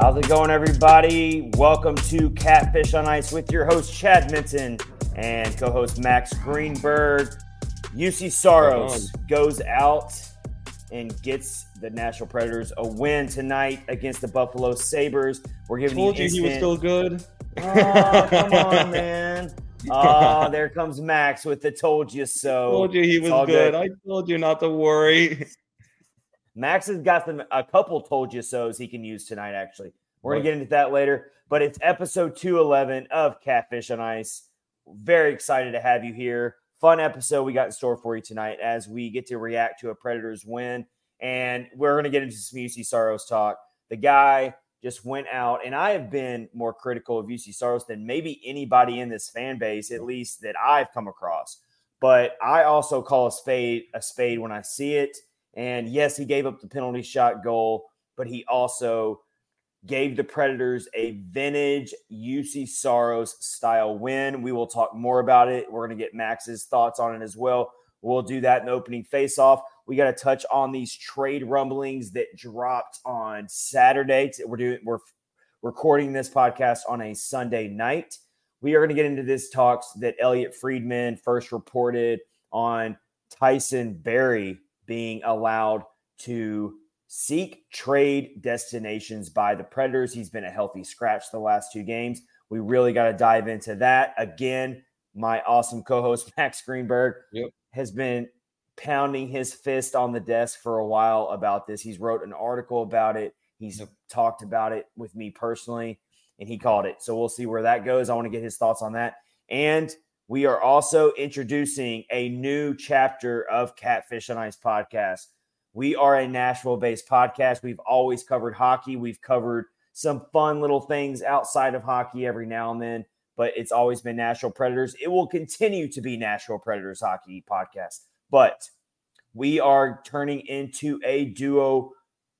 How's it going, everybody? Welcome to Catfish on Ice with your host, Chad Minton, and co host Max Greenberg. Juuse Saros goes out and gets the Nashville Predators a win tonight against the Buffalo Sabres. We're giving Told you, you he was still good. Oh, come on, man. Oh, there comes Max with the told you so. Told you he was all good. I told you not to worry. Max has got them a couple told you so's he can use tonight, actually. We're going to get into that later, but it's episode 211 of Catfish on Ice. Very excited to have you here. Fun episode we got in store for you tonight as we get to react to a Predators win. And we're going to get into some Juuse Saros talk. The guy just went out, and I have been more critical of Juuse Saros than maybe anybody in this fan base, at least that I've come across. But I also call a spade a spade when I see it. And yes, he gave up the penalty shot goal, but he also gave the Predators a vintage Juuse Saros style win. We will talk more about it. We're going to get Max's thoughts on it as well. We'll do that in the opening face-off. We got to touch on these trade rumblings that dropped on Saturday. We're doing we're recording this podcast on a Sunday night. We are going to get into this talks that Elliotte Friedman first reported on Tyson Barrie being allowed to seek trade destinations by the Predators. He's been a healthy scratch the last two games. We really got to dive into that. Again, my awesome co host, Max Greenberg, Yep. has been pounding his fist on the desk for a while about this. He's wrote an article about it. He's Yep. talked about it with me personally, and he called it. So we'll see where that goes. I want to get his thoughts on that. And we are also introducing a new chapter of Catfish on Ice podcast. We are a Nashville based podcast. We've always covered hockey. We've covered some fun little things outside of hockey every now and then, but it's always been Nashville Predators. It will continue to be Nashville Predators hockey podcast, but we are turning into a duo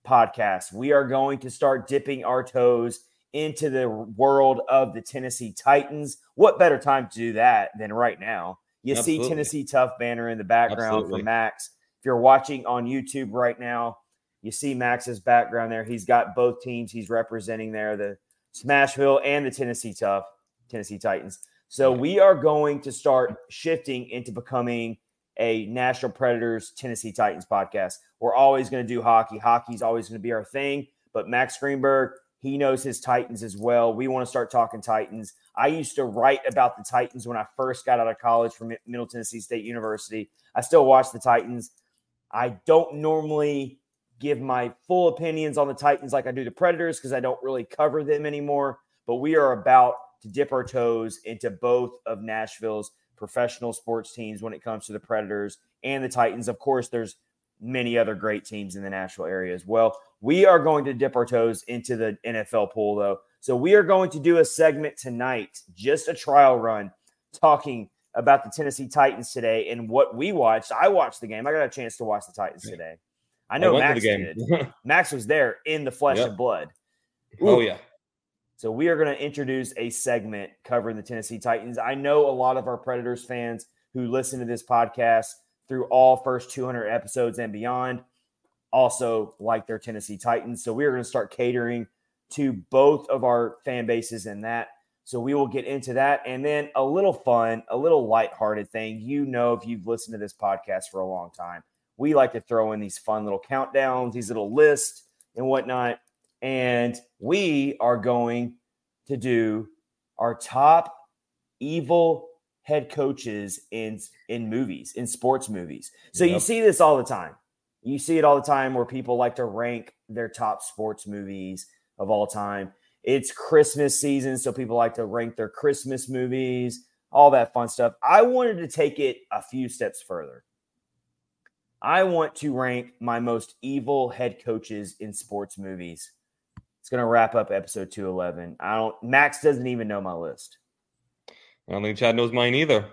podcast. We are going to start dipping our toes into the world of the Tennessee Titans. What better time to do that than right now? You see Tennessee Tough banner in the background Absolutely. for Max. If you're watching on YouTube right now, you see Max's background there. He's got both teams he's representing there, the Smashville and the Tennessee Tough, Tennessee Titans. So Yeah. we are going to start shifting into becoming a Nashville Predators Tennessee Titans podcast. We're always going to do hockey. Hockey's always going to be our thing. But Max Greenberg, he knows his Titans as well. We want to start talking Titans. I used to write about the Titans when I first got out of college from Middle Tennessee State University. I still watch the Titans. I don't normally give my full opinions on the Titans like I do the Predators because I don't really cover them anymore. But we are about to dip our toes into both of Nashville's professional sports teams when it comes to the Predators and the Titans. Of course, there's many other great teams in the Nashville area as well. We are going to dip our toes into the NFL pool, though. So we are going to do a segment tonight, just a trial run, talking about the Tennessee Titans today and what we watched. I watched the game. I got a chance to watch the Titans today. I know to Max did. Max was there in the flesh Yep. and blood. oh yeah. So we are going to introduce a segment covering the Tennessee Titans. I know a lot of our Predators fans who listen to this podcast through all first 200 episodes and beyond also like their Tennessee Titans. So we are going to start catering to both of our fan bases in that. So we will get into that and then a little fun, a little lighthearted thing. You know, if you've listened to this podcast for a long time, we like to throw in these fun little countdowns, these little lists and whatnot. And we are going to do our top evil head coaches in in movies, in sports movies. So you see this all the time. You see it all the time where people like to rank their top sports movies of all time. It's Christmas season, so people like to rank their Christmas movies, all that fun stuff. I wanted to take it a few steps further. I want to rank my most evil head coaches in sports movies. It's going to wrap up episode 211. I don't Max doesn't even know my list. I don't think Chad knows mine either.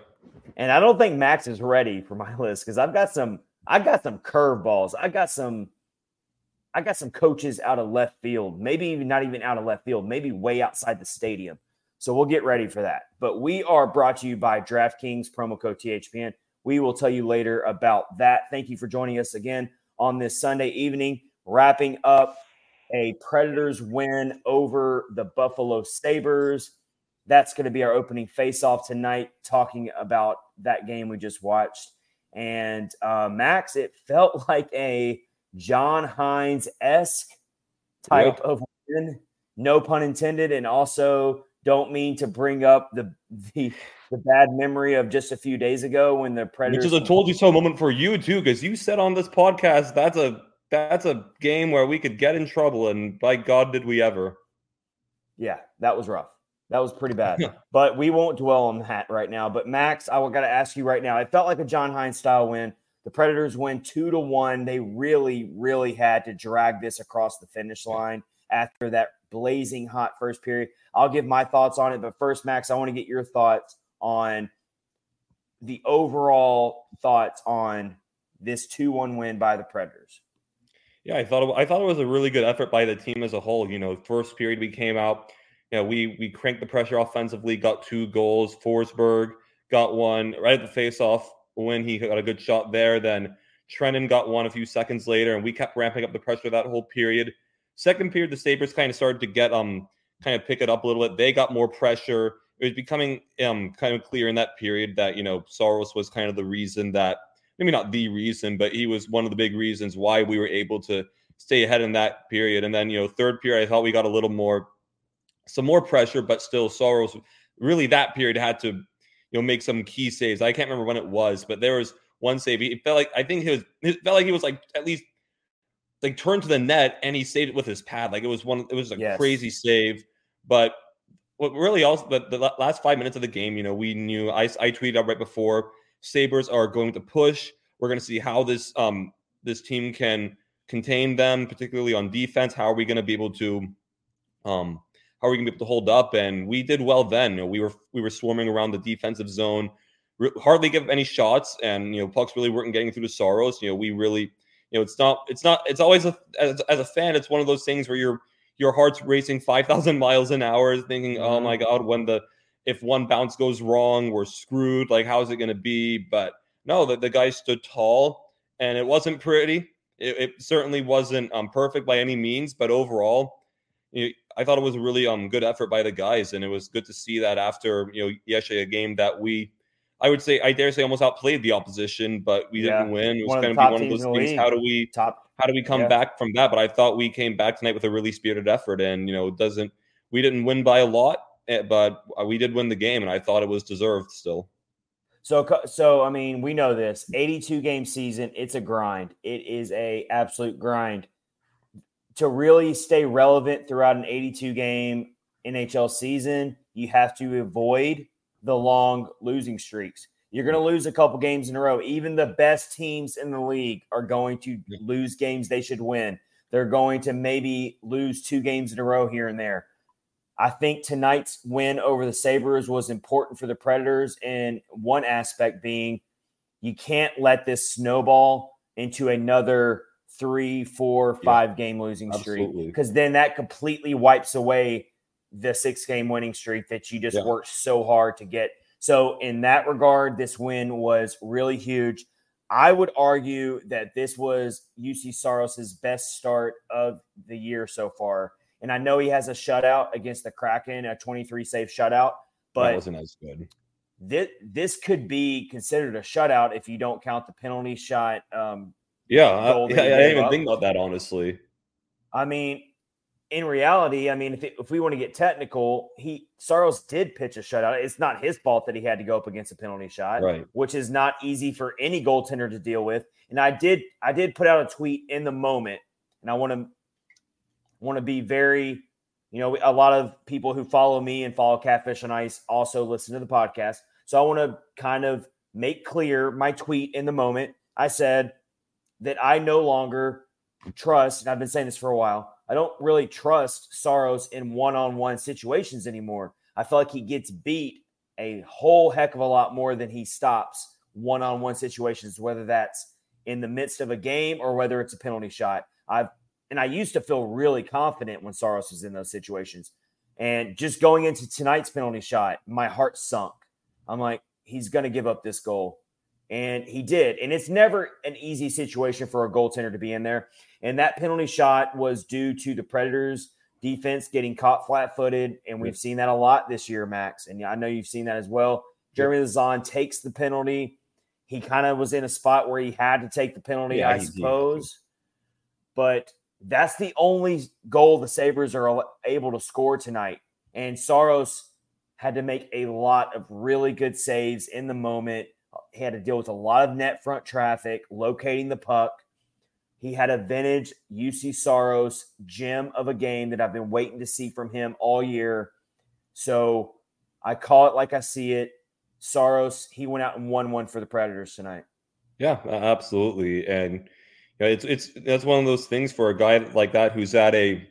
And I don't think Max is ready for my list because I've got some I got some curveballs. I got some I got some coaches out of left field, maybe even not even out of left field, maybe way outside the stadium. So we'll get ready for that. But we are brought to you by DraftKings promo code THPN. We will tell you later about that. Thank you for joining us again on this Sunday evening, wrapping up a Predators win over the Buffalo Sabres. That's going to be our opening face-off tonight, talking about that game we just watched. And uh, Max, it felt like a John Hynes esque type yeah. of win, no pun intended, and also don't mean to bring up the the the bad memory of just a few days ago when the Predators. Which is a told you so moment for you too, because you said on this podcast that's a that's a game where we could get in trouble, and by God, did we ever? Yeah, that was rough. That was pretty bad. but we won't dwell on that right now. But Max, I got to ask you right now. It felt like a John Hynes style win. The Predators win two to one. They really, really had to drag this across the finish line after that blazing hot first period. I'll give my thoughts on it, but first, Max, I want to get your thoughts on the overall thoughts on this 2-1 win by the Predators. Yeah, I thought it, I thought it was a really good effort by the team as a whole. You know, first period we came out, you know, we we cranked the pressure offensively, got two goals. Forsberg got one right at the faceoff when he got a good shot there. Then Trenin got one a few seconds later, and we kept ramping up the pressure that whole period. Second period, the Sabres kind of started to get um kind of pick it up a little bit. They got more pressure. It was becoming um kind of clear in that period that you know Saros was kind of the reason that maybe not the reason, but he was one of the big reasons why we were able to stay ahead in that period. And then you know third period, I thought we got a little more some more pressure, but still Saros really that period had to you know make some key saves. I can't remember when it was, but there was one save. It felt like I think he was it felt like he was like at least like turned to the net and he saved it with his pad. Like it was one, it was a yes. crazy save. But what really also, but the last five minutes of the game, you know, we knew I, I tweeted out right before Sabres are going to push. We're going to see how this um this team can contain them, particularly on defense. How are we going to be able to um how are we going to be able to hold up? And we did well then. You know, we were we were swarming around the defensive zone, hardly give any shots, and you know pucks really weren't getting through the Saros. You know, we really you know, it's not, it's not, it's always a, as, as a fan, it's one of those things where your your heart's racing 5,000 miles an hour, thinking, oh my mm-hmm. God, when the, if one bounce goes wrong, we're screwed. Like, how's it going to be? But no, the, the guy stood tall and it wasn't pretty. It, it certainly wasn't um, perfect by any means, but overall, you I thought it was a really um good effort by the guys, and it was good to see that after you know yesterday a game that we I would say I dare say almost outplayed the opposition, but we yeah. didn't win. It was going to be one of those things. How do we top? How do we come yeah. back from that? But I thought we came back tonight with a really spirited effort, and you know, it doesn't. We didn't win by a lot, eh, but we did win the game, and I thought it was deserved still. So, so I mean, we know this 82 game season. It's a grind. It is a absolute grind to really stay relevant throughout an 82 game NHL season. You have to avoid the long losing streaks. You're going to lose a couple games in a row. Even the best teams in the league are going to lose games they should win. They're going to maybe lose two games in a row here and there. I think tonight's win over the Sabres was important for the Predators, and one aspect being you can't let this snowball into another three, four, five yeah, game losing streak because then that completely wipes away the six game winning streak that you just yeah. worked so hard to get. So, in that regard, this win was really huge. I would argue that this was Juuse Saros's best start of the year so far. And I know he has a shutout against the Kraken, a 23 save shutout, but that wasn't as good. This, this could be considered a shutout if you don't count the penalty shot. Um, yeah, I, yeah, I didn't even up. think about that, honestly. I mean, in reality, I mean, if, it, if we want to get technical, he Saros did pitch a shutout. It's not his fault that he had to go up against a penalty shot, right? Which is not easy for any goaltender to deal with. And I did I did put out a tweet in the moment, and I want to want to be very, you know, a lot of people who follow me and follow Catfish on Ice also listen to the podcast. So I want to kind of make clear my tweet in the moment. I said that I no longer trust, and I've been saying this for a while I don't really trust Saros in one on one situations anymore. I feel like he gets beat a whole heck of a lot more than he stops one on one situations, whether that's in the midst of a game or whether it's a penalty shot. I've and I used to feel really confident when Saros was in those situations. And just going into tonight's penalty shot, my heart sunk. I'm like, he's going to give up this goal. And he did. And it's never an easy situation for a goaltender to be in there. And that penalty shot was due to the Predators defense getting caught flat footed. And we've seen that a lot this year, Max. And I know you've seen that as well. Jeremy Lauzon takes the penalty. He kind of was in a spot where he had to take the penalty, yeah, I suppose. But that's the only goal the Sabres are able to score tonight. And Saros had to make a lot of really good saves in the moment. He had to deal with a lot of net front traffic, locating the puck. He had a vintage Juuse Saros gem of a game that I've been waiting to see from him all year. So I call it like I see it. Saros, he went out and won one for the Predators tonight. Yeah, absolutely. And you know, it's it's that's one of those things for a guy like that who's at a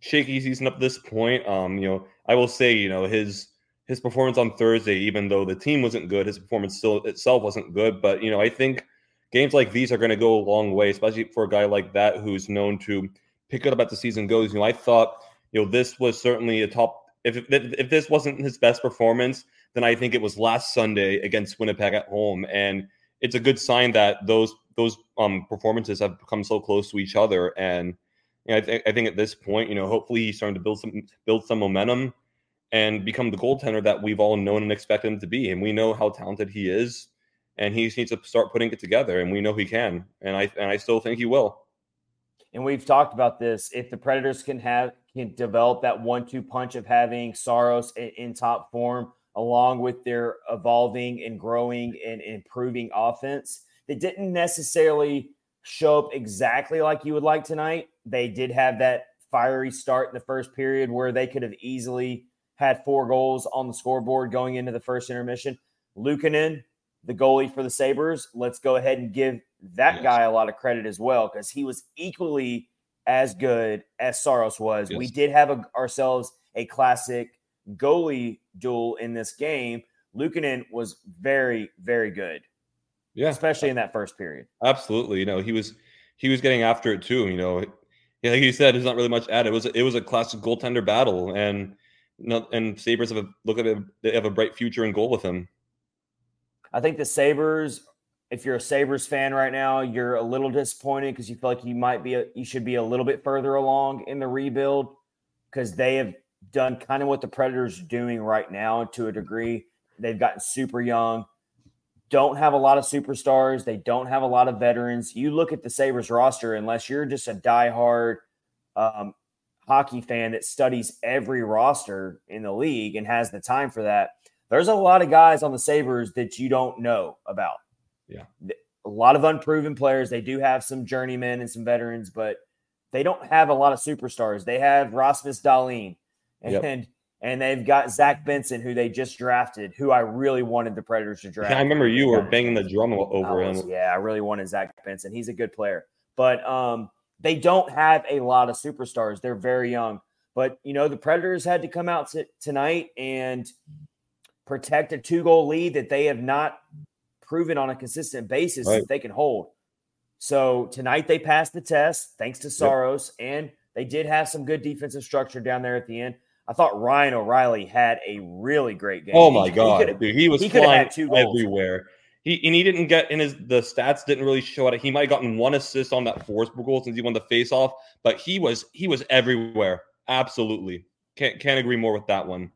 shaky season up this point. Um, you know, I will say, you know, his his performance on Thursday, even though the team wasn't good, his performance still itself wasn't good. But you know, I think games like these are going to go a long way, especially for a guy like that who's known to pick it up as the season goes. You know, I thought you know this was certainly a top. If if, this wasn't his best performance, then I think it was last Sunday against Winnipeg at home, and it's a good sign that those those um, performances have come so close to each other. And you know, I, th- I think at this point, you know, hopefully he's starting to build some build some momentum and become the goaltender that we've all known and expected him to be. And we know how talented he is, and he needs to start putting it together. And we know he can, and I and I still think he will. And we've talked about this. If the Predators can have can develop that one-two punch of having Saros in, in top form, along with their evolving and growing and improving offense, that didn't necessarily show up exactly like you would like tonight. They did have that fiery start in the first period where they could have easily had four goals on the scoreboard going into the first intermission. Luukkonen, the goalie for the Sabres, let's go ahead and give that yes. guy a lot of credit as well because he was equally as good as Saros was. Yes. We did have a, ourselves a classic goalie duel in this game. Luukkonen was very, very good. Yeah. Especially in that first period. Absolutely. You know, he was he was getting after it too. You know, like you said, there's not really much added. It was it was a classic goaltender battle. And and Sabres have a look at it, they have a bright future and goal with him. I think the Sabres, if you're a Sabres fan right now, you're a little disappointed because you feel like you might be a, you should be a little bit further along in the rebuild because they have done kind of what the Predators are doing right now to a degree. They've gotten super young, don't have a lot of superstars. They don't have a lot of veterans. You look at the Sabres roster, unless you're just a diehard um, hockey fan that studies every roster in the league and has the time for that, there's a lot of guys on the Sabres that you don't know about. Yeah. A lot of unproven players. They do have some journeymen and some veterans, but they don't have a lot of superstars. They have Rasmus Dahlin and, yep. and they've got Zach Benson, who they just drafted, who I really wanted the Predators to draft. Yeah, I remember you were banging the drum over was, him. Yeah, I really wanted Zach Benson. He's a good player. But um, they don't have a lot of superstars. They're very young. But, you know, the Predators had to come out t- tonight and protect a two goal lead that they have not proven on a consistent basis right. that they can hold. So tonight they passed the test thanks to Saros, yep. and they did have some good defensive structure down there at the end. I thought Ryan O'Reilly had a really great game. Oh my he, god, he dude, he was he flying everywhere. He and he didn't get in his the stats didn't really show it. He might have gotten one assist on that Forsberg goal since he won the face off, but he was he was everywhere. Absolutely. Can't can't agree more with that one.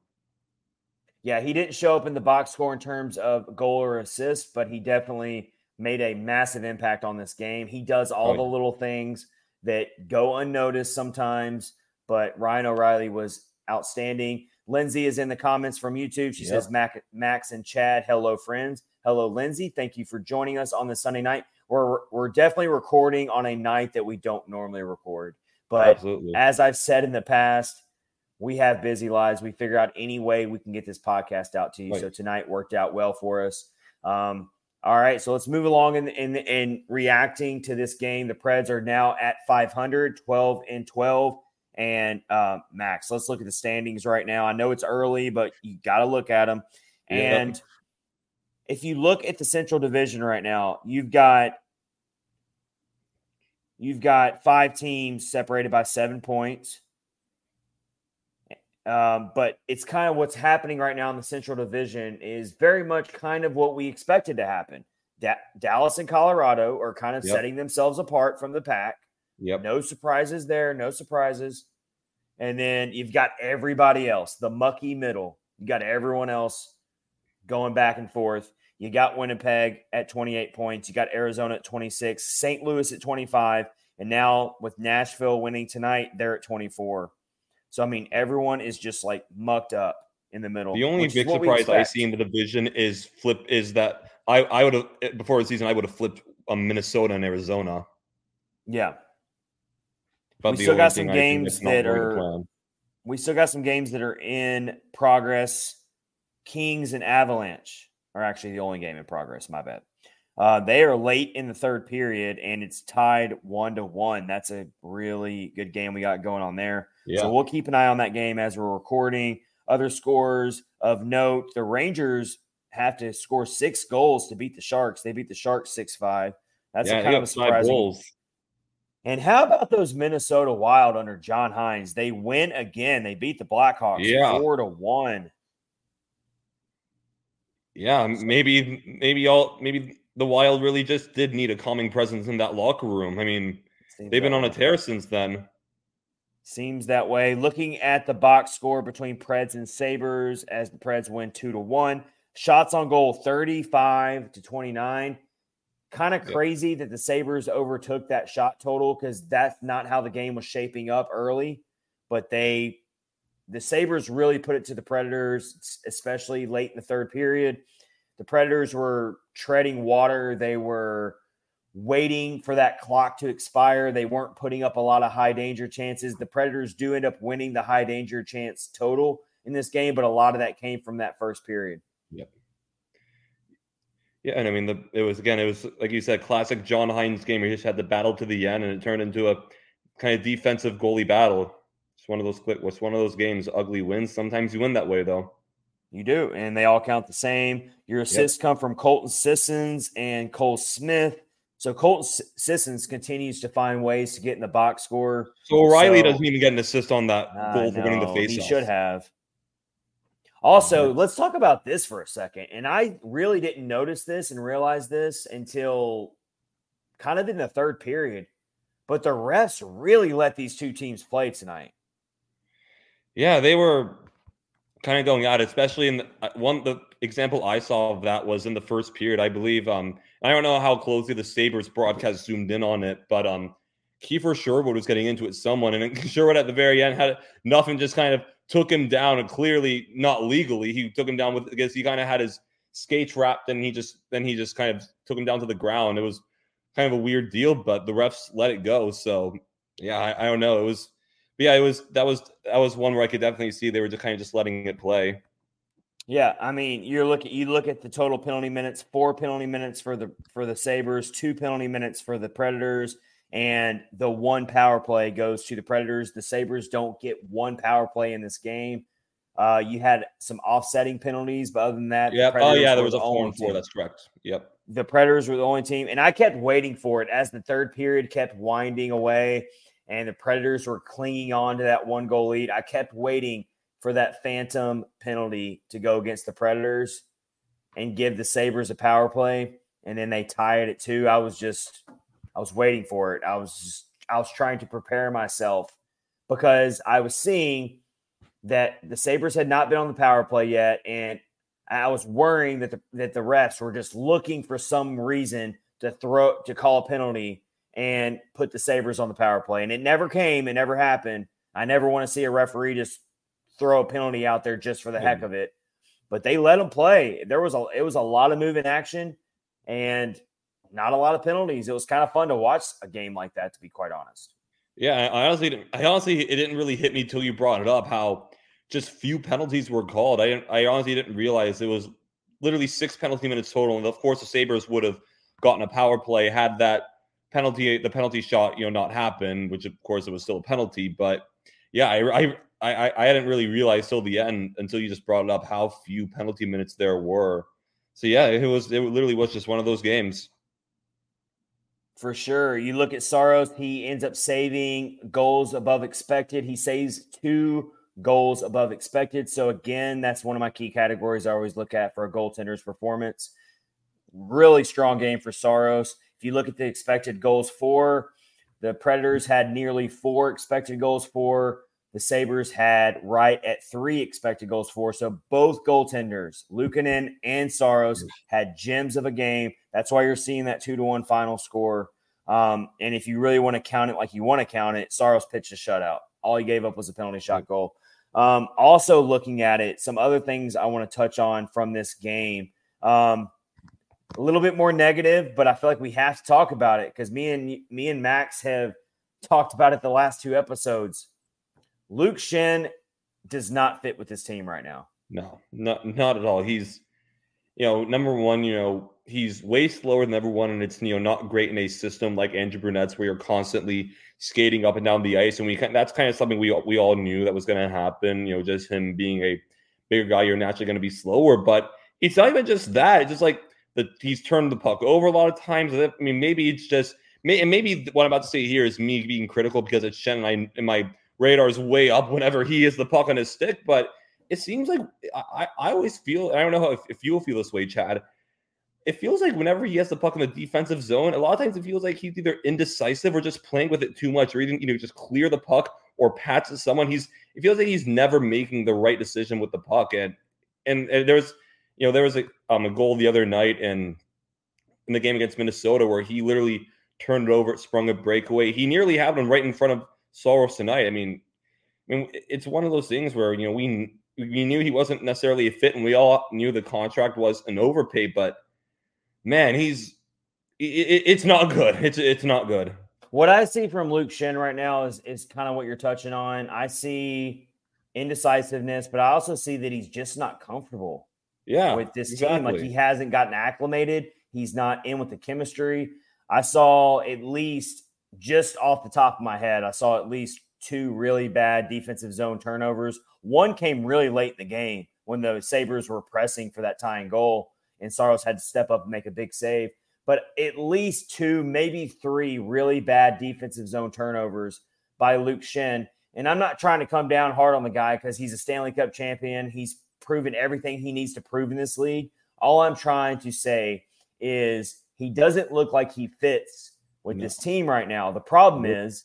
Yeah, he didn't show up in the box score in terms of goal or assist, but he definitely made a massive impact on this game. He does all oh, the little things that go unnoticed sometimes, but Ryan O'Reilly was outstanding. Lindsay is in the comments from YouTube. She yep. says, Mac, Max and Chad, hello, friends. Hello, Lindsay. Thank you for joining us on this Sunday night. We're, we're definitely recording on a night that we don't normally record. But Absolutely. as I've said in the past, we have busy lives. We figure out any way we can get this podcast out to you. Right. So tonight worked out well for us. Um, all right, so let's move along in, in in reacting to this game. The Preds are now at 500, 12 and 12. And uh, Max, let's look at the standings right now. I know it's early, but you got to look at them. And if you look at the Central Division right now, you've got you've got five teams separated by seven points. Um, but it's kind of what's happening right now in the Central Division is very much kind of what we expected to happen. Da- Dallas and Colorado are kind of Yep. setting themselves apart from the pack. Yep. No surprises there. No surprises. And then you've got everybody else, the mucky middle. You got everyone else going back and forth. You got Winnipeg at 28 points. You got Arizona at 26, St. Louis at 25. And now with Nashville winning tonight, they're at 24. So, I mean, everyone is just like mucked up in the middle. The only big surprise I see in the division is flip is that I I would have before the season I would have flipped um, Minnesota and Arizona. Yeah. But We still got some thing I think games that are- we still got some games that are in progress. Kings and Avalanche are actually the only game in progress. My bad. Uh, they are late in the third period, and it's tied one to one. That's a really good game we got going on there. Yeah. So we'll keep an eye on that game as we're recording. Other scores of note: the Rangers have to score six goals to beat the Sharks. They beat the Sharks six five. That's yeah, a kind of a surprising and how about those Minnesota Wild under John Hynes? They win again. They beat the Blackhawks Yeah. four to one. Yeah, maybe maybe all maybe the Wild really just did need a calming presence in that locker room. I mean, Seems they've been on a tear since then. Seems that way. Looking at the box score between Preds and Sabres, as the Preds win two to one. Shots on goal 35 to 29. Kind of Yeah. crazy that the Sabres overtook that shot total because that's not how the game was shaping up early. But they, the Sabres really put it to the Predators, especially late in the third period. The Predators were treading water. They were waiting for that clock to expire. They weren't putting up a lot of high danger chances. The Predators do end up winning the high danger chance total in this game, but a lot of that came from that first period. Yep. Yeah, and I mean, the it was again, it was like you said, classic John Hynes game. Where he just had the battle to the end, and it turned into a kind of defensive goalie battle. One of those quick. What's one of those games? Ugly wins. Sometimes you win that way, though. You do, and they all count the same. Your assists come from Colton Sissons and Cole Smith. So Colton Sissons continues to find ways to get in the box score. So O'Reilly So- doesn't even get an assist on that I goal for winning the know, face. He should have. Also, let's talk about this for a second. And I really didn't notice this and realize this until kind of in the third period. But the refs really let these two teams play tonight. Yeah, they were kind of going it, especially in the, uh, one. The example I saw of that was in the first period, I believe. Um, I don't know how closely the Sabres broadcast zoomed in on it, but um, Kiefer Sherwood was getting into it. Someone and Sherwood at the very end had nothing, just kind of took him down, and clearly not legally. He took him down with because he kind of had his skates wrapped, and he just then he just kind of took him down to the ground. It was kind of a weird deal, but the refs let it go. So yeah, I, I don't know. It was but yeah, it was that was that was one where I could definitely see they were just kind of just letting it play. Yeah, I mean, you're looking you look at the total penalty minutes, four penalty minutes for the for the Sabres, two penalty minutes for the Predators, and the one power play goes to the Predators. The Sabres don't get one power play in this game. Uh, you had some offsetting penalties, but other than that, the Yep. Oh yeah, there was a four and four. team. That's correct. Yep. the Predators were the only team, and I kept waiting for it as the third period kept winding away, and the Predators were clinging on to that one goal lead. I kept waiting for that phantom penalty to go against the Predators and give the Sabres a power play, and then they tie it at two. I was just, I was waiting for it. I was, just, I was trying to prepare myself because I was seeing that the Sabres had not been on the power play yet, and I was worrying that the that the refs were just looking for some reason to throw to call a penalty and put the Sabres on the power play. And it never came, it never happened. I never want to see a referee just throw a penalty out there just for the heck hmm. of it. But they let them play. There was a it was a lot of moving action and not a lot of penalties. It was kind of fun to watch a game like that, to be quite honest. Yeah, I honestly, didn't, I honestly, it didn't really hit me till you brought it up. How just few penalties were called. I didn't, I honestly didn't realize it was literally six penalty minutes total. And of course, the Sabres would have gotten a power play had that penalty, the penalty shot, you know, not happen. Which of course it was still a penalty. But yeah, I, I, I, I hadn't really realized till the end until you just brought it up how few penalty minutes there were. So yeah, it was, it literally was just one of those games. For sure. You look at Saros, he ends up saving goals above expected. He saves two goals above expected. So, again, that's one of my key categories I always look at for a goaltender's performance. really strong game for Saros. If you look at the expected goals for, the Predators had nearly four expected goals for. The Sabres had right at three expected goals for. So both goaltenders, Luukkonen and Saros, had gems of a game. That's why you're seeing that two to one final score. Um, and if you really want to count it like you want to count it, Saros pitched a shutout. All he gave up was a penalty shot goal. Um, also, looking at it, some other things I want to touch on from this game. Um, a little bit more negative, but I feel like we have to talk about it because me and me and Max have talked about it the last two episodes. Luke Schenn does not fit with this team right now. No, not not at all. He's you know, number one, you know, he's way slower than everyone, and it's you know not great in a system like Andrew Brunette's where you're constantly skating up and down the ice, and we that's kind of something we we all knew that was going to happen. You know, just him being a bigger guy, you're naturally going to be slower. But it's not even just that; it's just like that he's turned the puck over a lot of times. I mean, maybe it's just and maybe what I'm about to say here is me being critical because it's Schenn and I and my radar is way up whenever he is the puck on his stick, but it seems like I, I always feel I don't know if, if you'll feel this way, Chad. It feels like whenever he has the puck in the defensive zone, a lot of times it feels like he's either indecisive or just playing with it too much, or even you know just clear the puck or patch someone. He's it feels like he's never making the right decision with the puck, and and, and there's you know there was a um a goal the other night and in the game against Minnesota where he literally turned it over, sprung a breakaway. He nearly had one right in front of Saros tonight. I mean, I mean, it's one of those things where you know we we knew he wasn't necessarily a fit, and we all knew the contract was an overpay. But man, he's it, it's not good. It's it's not good. What I see from Luke Schenn right now is is kind of what you're touching on. I see indecisiveness, but I also see that he's just not comfortable. Yeah, with this exactly. team, like he hasn't gotten acclimated. He's not in with the chemistry. I saw at least just off the top of my head, I saw at least two really bad defensive zone turnovers. One came really late in the game when the Sabres were pressing for that tying goal, and Saros had to step up and make a big save. But at least two, maybe three really bad defensive zone turnovers by Luke Schenn. And I'm not trying to come down hard on the guy because he's a Stanley Cup champion. He's proven everything he needs to prove in this league. All I'm trying to say is he doesn't look like he fits with no. this team right now. The problem is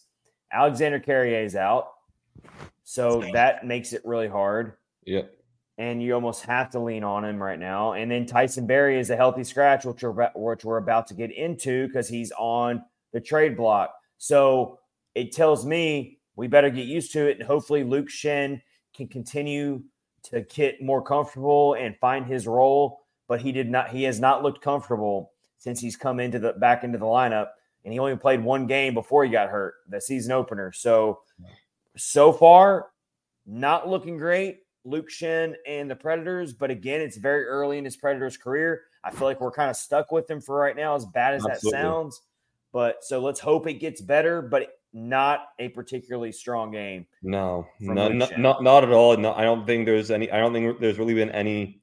Alexander Carrier is out. So that makes it really hard. Yep. And you almost have to lean on him right now. And then Tyson Barrie is a healthy scratch, which we're, which we're about to get into because he's on the trade block. So it tells me we better get used to it. And hopefully Luke Schenn can continue to get more comfortable and find his role. But he did not, he has not looked comfortable since he's come into the back into the lineup and he only played one game before he got hurt, the season opener. So, so far, not looking great. Luke Schenn and the Predators, but again, it's very early in his Predators career. I feel like we're kind of stuck with him for right now, as bad as Absolutely. that sounds. But so let's hope it gets better, but not a particularly strong game. No, not, not, not, not at all. No, I don't think there's any. I don't think there's really been any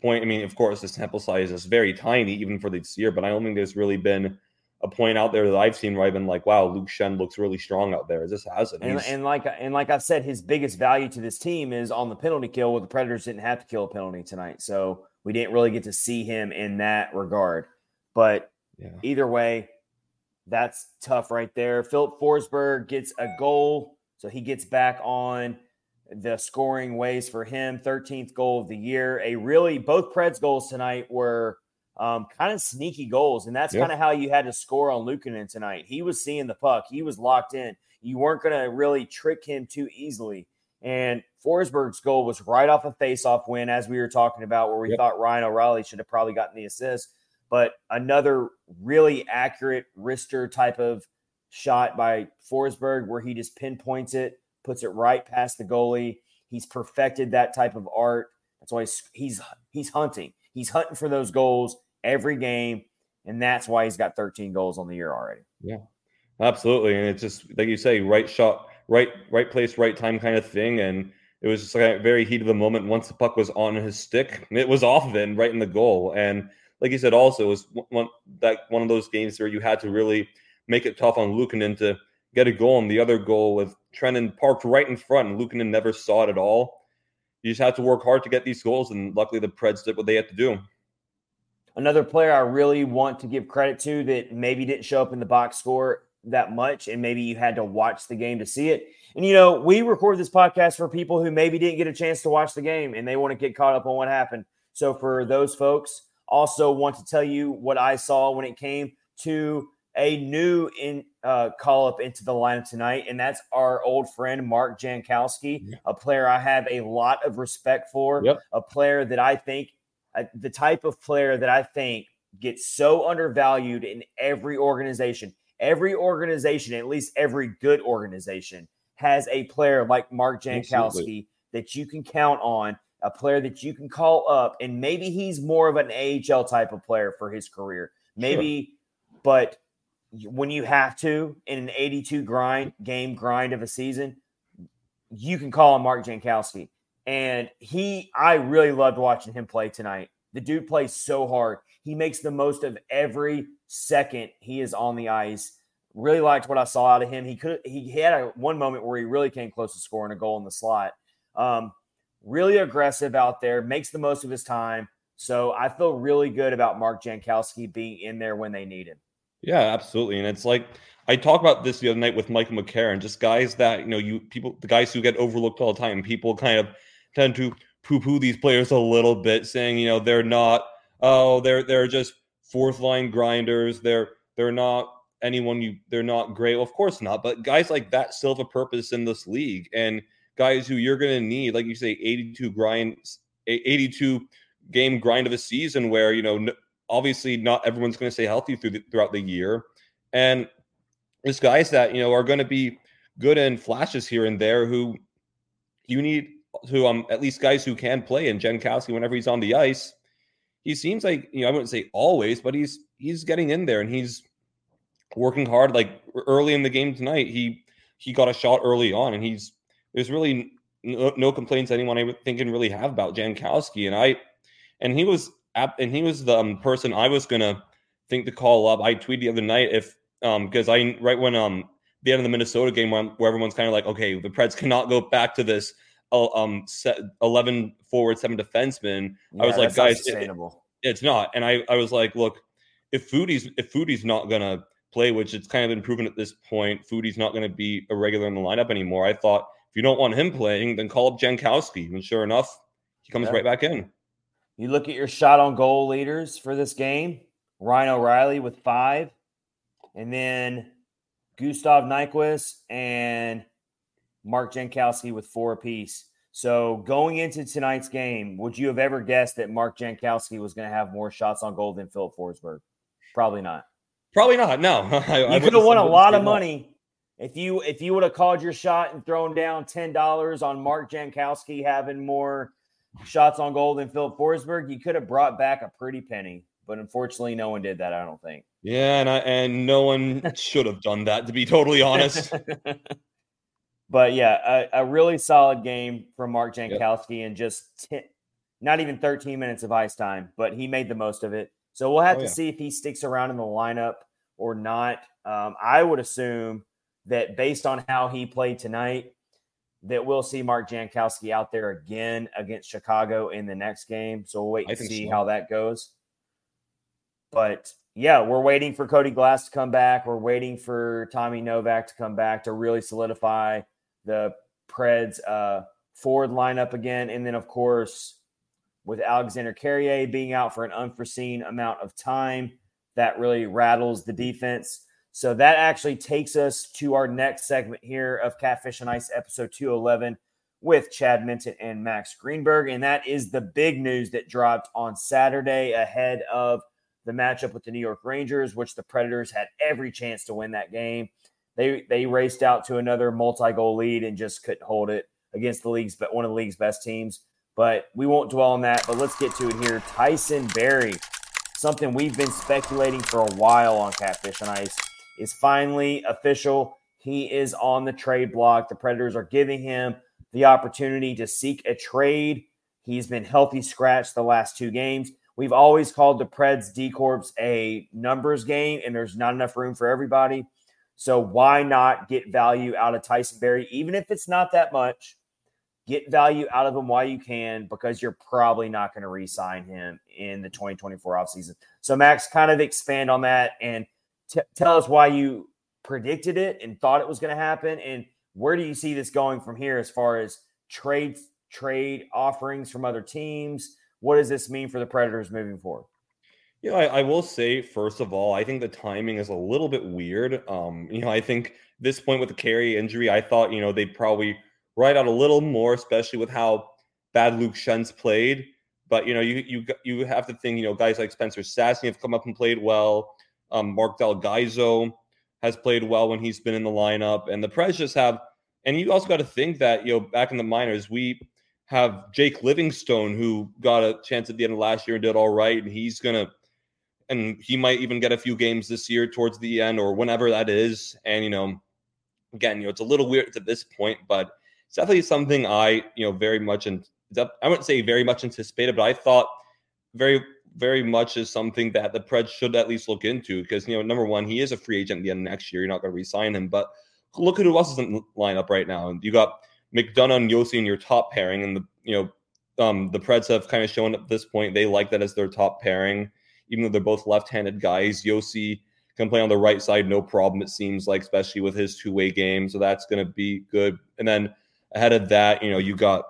point. I mean, of course, the sample size is very tiny, even for this year, but I don't think there's really been a point out there that I've seen where I've been like, wow, Luke Schenn looks really strong out there. This has it. And, and, like and like I've said, his biggest value to this team is on the penalty kill. Where the Predators didn't have to kill a penalty tonight, so we didn't really get to see him in that regard. But yeah. either way, that's tough right there. Filip Forsberg gets a goal, so he gets back on the scoring ways for him. 13th goal of the year. A really both Preds goals tonight were um, kind of sneaky goals. And that's kind of how you had to score on Luukkonen tonight. He was seeing the puck, he was locked in. You weren't going to really trick him too easily. And Forsberg's goal was right off a face-off win, as we were talking about, where we yep. thought Ryan O'Reilly should have probably gotten the assist. But another really accurate wrister type of shot by Forsberg, where he just pinpoints it, puts it right past the goalie. He's perfected that type of art. That's why he's he's, he's hunting. He's hunting for those goals every game, and that's why he's got 13 goals on the year already. Yeah, absolutely. And it's just like you say, right shot, right, right place, right time kind of thing. And it was just like a very heat of the moment. Once the puck was on his stick, it was off and right in the goal. And like you said, also was one that one of those games where you had to really make it tough on Luukkonen to get a goal. And the other goal with Trenin parked right in front, and Luukkonen never saw it at all. You just had to work hard to get these goals, and luckily the Preds did what they had to do. Another player I really want to give credit to that maybe didn't show up in the box score that much, and maybe you had to watch the game to see it. And you know, we record this podcast for people who maybe didn't get a chance to watch the game and they want to get caught up on what happened. So for those folks, also want to tell you what I saw when it came to a new in uh, call up into the lineup tonight, and that's our old friend Mark Jankowski, yeah. a player I have a lot of respect for, yep. a player that I think uh, the type of player that I think gets so undervalued in every organization. Every organization, at least every good organization, has a player like Mark Jankowski Absolutely. that you can count on, a player that you can call up, and maybe he's more of an AHL type of player for his career. Maybe, sure. but when you have to in an 82 grind game grind of a season, you can call him Mark Jankowski. And he, I really loved watching him play tonight. The dude plays so hard. He makes the most of every second he is on the ice. Really liked what I saw out of him. He could he had a one moment where he really came close to scoring a goal in the slot. Um, really aggressive out there, makes the most of his time. So I feel really good about Mark Jankowski being in there when they need him. Yeah, absolutely. And it's like I talked about this the other night with Michael McCarron, just guys that, you know, you people the guys who get overlooked all the time. People kind of tend to poo-poo these players a little bit, saying, you know, they're not oh, they're they're just fourth line grinders. They're they're not anyone you they're not great. Well, of course not. But guys like that still have a purpose in this league. And guys who you're gonna need, like you say, 82 grinds, 82 game grind of a season where, you know, obviously not everyone's going to stay healthy through the, throughout the year. And there's guys that, you know, are going to be good in flashes here and there who you need who um at least guys who can play and Jankowski whenever he's on the ice, he seems like you know I wouldn't say always, but he's he's getting in there and he's working hard. Like early in the game tonight, he he got a shot early on, and he's there's really no, no complaints anyone I think can really have about Jankowski. And I and he was and he was the um, person I was gonna think to call up. I tweeted the other night if um because I right when um the end of the Minnesota game where, where everyone's kind of like okay the Preds cannot go back to this um set 11 forward seven defensemen yeah, i was like guys it, it's not and i i was like look if Foudy's if Foudy's not gonna play which it's kind of been proven at this point Foudy's not gonna be a regular in the lineup anymore i thought if you don't want him playing then call up jankowski and sure enough he comes yeah. right back in you look at your shot on goal leaders for this game ryan o'reilly with five and then gustav nyquist and Mark Jankowski with four apiece. So going into tonight's game, would you have ever guessed that Mark Jankowski was going to have more shots on goal than Filip Forsberg? Probably not. Probably not. No, I, you could have won a lot of money if you if you would have called your shot and thrown down ten dollars on Mark Jankowski having more shots on goal than Filip Forsberg. You could have brought back a pretty penny, but unfortunately, no one did that. I don't think. Yeah, and I, and no one should have done that. To be totally honest. But yeah, a, a really solid game from Mark Jankowski yep. and just ten, not even 13 minutes of ice time, but he made the most of it. So we'll have oh, to yeah. see if he sticks around in the lineup or not. Um, I would assume that based on how he played tonight, that we'll see Mark Jankowski out there again against Chicago in the next game. So we'll wait and see so. how that goes. But yeah, we're waiting for Cody Glass to come back. We're waiting for Tommy Novak to come back to really solidify the Preds uh, forward lineup again. And then, of course, with Alexander Carrier being out for an unforeseen amount of time, that really rattles the defense. So that actually takes us to our next segment here of Catfish on Ice, episode 211 with Chad Minton and Max Greenberg. And that is the big news that dropped on Saturday ahead of the matchup with the New York Rangers, which the Predators had every chance to win that game. They they raced out to another multi-goal lead and just couldn't hold it against the league's but one of the league's best teams. But we won't dwell on that. But let's get to it here. Tyson Barrie, something we've been speculating for a while on Catfish on Ice, is finally official. He is on the trade block. The Predators are giving him the opportunity to seek a trade. He's been healthy scratch the last two games. We've always called the Preds D Corps a numbers game, and there's not enough room for everybody. So why not get value out of Tyson Barrie, even if it's not that much? get value out of him while you can because you're probably not going to re-sign him in the 2024 offseason. So Max, kind of expand on that and t- tell us why you predicted it and thought it was going to happen and where do you see this going from here as far as trade trade offerings from other teams? What does this mean for the Predators moving forward? You know, I, I, will say first of all, I think the timing is a little bit weird. Um, you know, I think this point with the carry injury, I thought you know they'd probably write out a little more, especially with how bad Luke Schenn's played. But you know, you you you have to think, you know, guys like Spencer Stastny have come up and played well. Um, Mark Del Gaizo has played well when he's been in the lineup, and the Preds just have. And you also got to think that you know back in the minors, we have Jake Livingstone who got a chance at the end of last year and did all right, and he's gonna and he might even get a few games this year towards the end or whenever that is. And you know, again, you know, it's a little weird at this point, but it's definitely something I, you know, very much and I wouldn't say very much anticipated, but I thought very, very much is something that the Preds should at least look into because you know, number one, he is a free agent at the end of next year. You're not going to re-sign him, but look at who else is in the lineup right now. And you got McDonagh and Josi in your top pairing, and the you know, um, the Preds have kind of shown at this point they like that as their top pairing even though they're both left-handed guys. Josi can play on the right side, no problem. It seems like, especially with his two-way game, so that's going to be good. And then ahead of that, you know, you got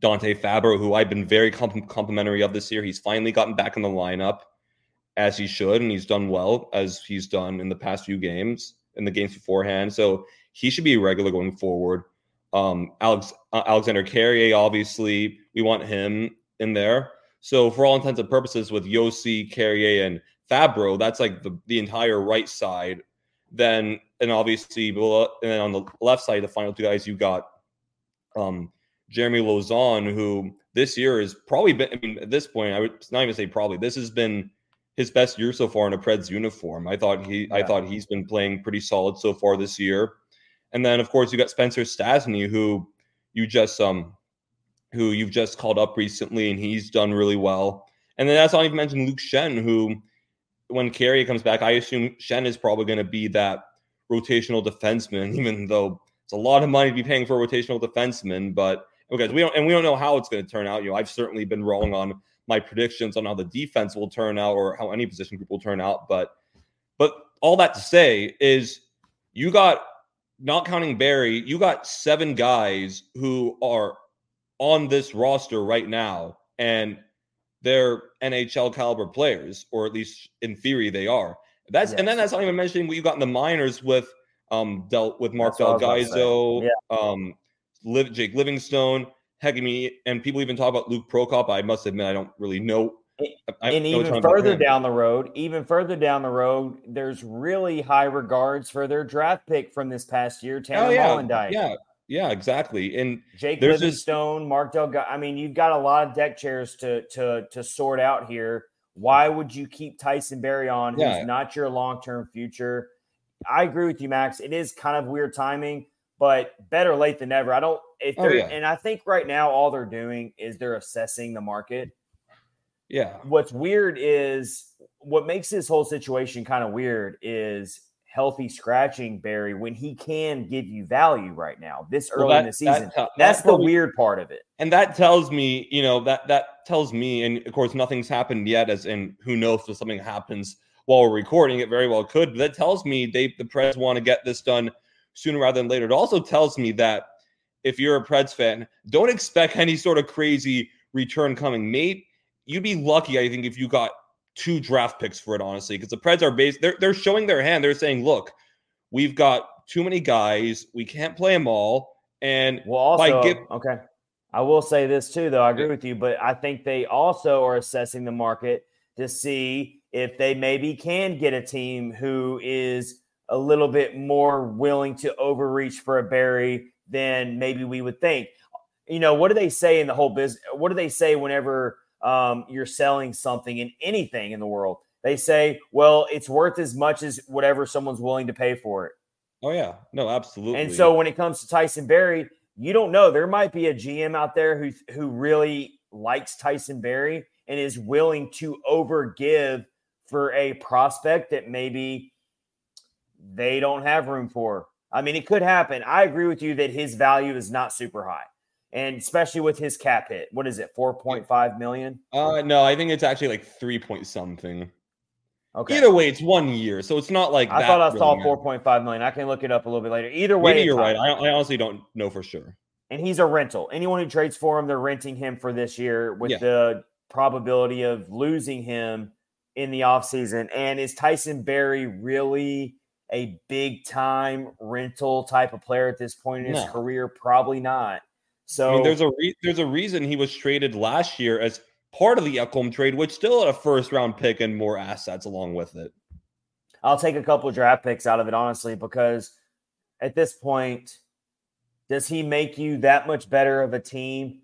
Dante Fabbro, who I've been very complimentary of this year. He's finally gotten back in the lineup as he should, and he's done well as he's done in the past few games in the games beforehand. So he should be a regular going forward. Um, Alex uh, Alexander Carrier, obviously, we want him in there. So for all intents and purposes, with Josi, Carrier, and Fabbro, that's like the, the entire right side. Then and obviously, and then on the left side, the final two guys you got um, Jeremy Lauzon, who this year is probably been. I mean, at this point, I would not even say probably. This has been his best year so far in a Preds uniform. I thought he, yeah. I thought he's been playing pretty solid so far this year. And then, of course, you got Spencer Stastny, who you just um who you've just called up recently, and he's done really well. And then that's not even mention Luke Schenn, who, when Carey comes back, I assume Schenn is probably going to be that rotational defenseman, even though it's a lot of money to be paying for a rotational defenseman. But okay, we don't and we don't know how it's going to turn out. You know, I've certainly been wrong on my predictions on how the defense will turn out or how any position group will turn out. But but all that to say is you got not counting Barrie, you got seven guys who are on this roster right now, and they're NHL caliber players, or at least in theory they are. That's yes. and then that's not even mentioning what you got in the minors with um dealt with Mark Del Gaizo, yeah. um Liv, Jake Livingstone, heck, I mean, and people even talk about Luke Prokop. I must admit, I don't really know. I, and even further down the road, even further down the road, there's really high regards for their draft pick from this past year, oh, Tanner oh, yeah. Yeah, yeah, exactly. And Jake Livingstone, Mark Del. I mean, you've got a lot of deck chairs to to to sort out here. Why would you keep Tyson Barrie on, who's yeah. not your long term future? I agree with you, Max. It is kind of weird timing, but better late than never. I don't. If oh, they're oh, yeah. and I think right now all they're doing is they're assessing the market. Yeah. What's weird is what makes this whole situation kind of weird is healthy scratching Barrie when he can give you value right now this early well, that, in the season. That, That's the probably, weird part of it. And that tells me, you know, that that tells me, and of course nothing's happened yet, as in who knows if something happens while we're recording. It very well could, but that tells me they the Preds want to get this done sooner rather than later. It also tells me that if you're a Preds fan, don't expect any sort of crazy return coming. Mate, you'd be lucky, I think, if you got two draft picks for it, honestly, because the Preds are based. They're they're showing their hand. They're saying, look, we've got too many guys. We can't play them all. And well, also give- okay. I will say this too, though. I agree with you, but I think they also are assessing the market to see if they maybe can get a team who is a little bit more willing to overreach for a Barrie than maybe we would think. You know, what do they say in the whole business? What do they say whenever um, you're selling something in anything in the world. They say, well, it's worth as much as whatever someone's willing to pay for it. Oh, yeah. No, absolutely. And so when it comes to Tyson Barrie, you don't know. There might be a GM out there who who really likes Tyson Barrie and is willing to overgive for a prospect that maybe they don't have room for. I mean, it could happen. I agree with you that his value is not super high. and especially with his cap hit. What is it? Four point five million? Uh, no, I think it's actually like three point something. Okay. Either way, it's one year, so it's not like I thought I really saw four point five million. I can look it up a little bit later. Either way, Maybe you're right. I, I honestly don't know for sure. and he's a rental. Anyone who trades for him, they're renting him for this year with Yeah. the probability of losing him in the offseason. And is Tyson Barrie really a big time rental type of player at this point in his No. career? Probably not. So I mean, there's a re- there's a reason he was traded last year as part of the Ekholm trade, which still had a first round pick and more assets along with it. I'll take a couple of draft picks out of it, honestly, because at this point, does he make you that much better of a team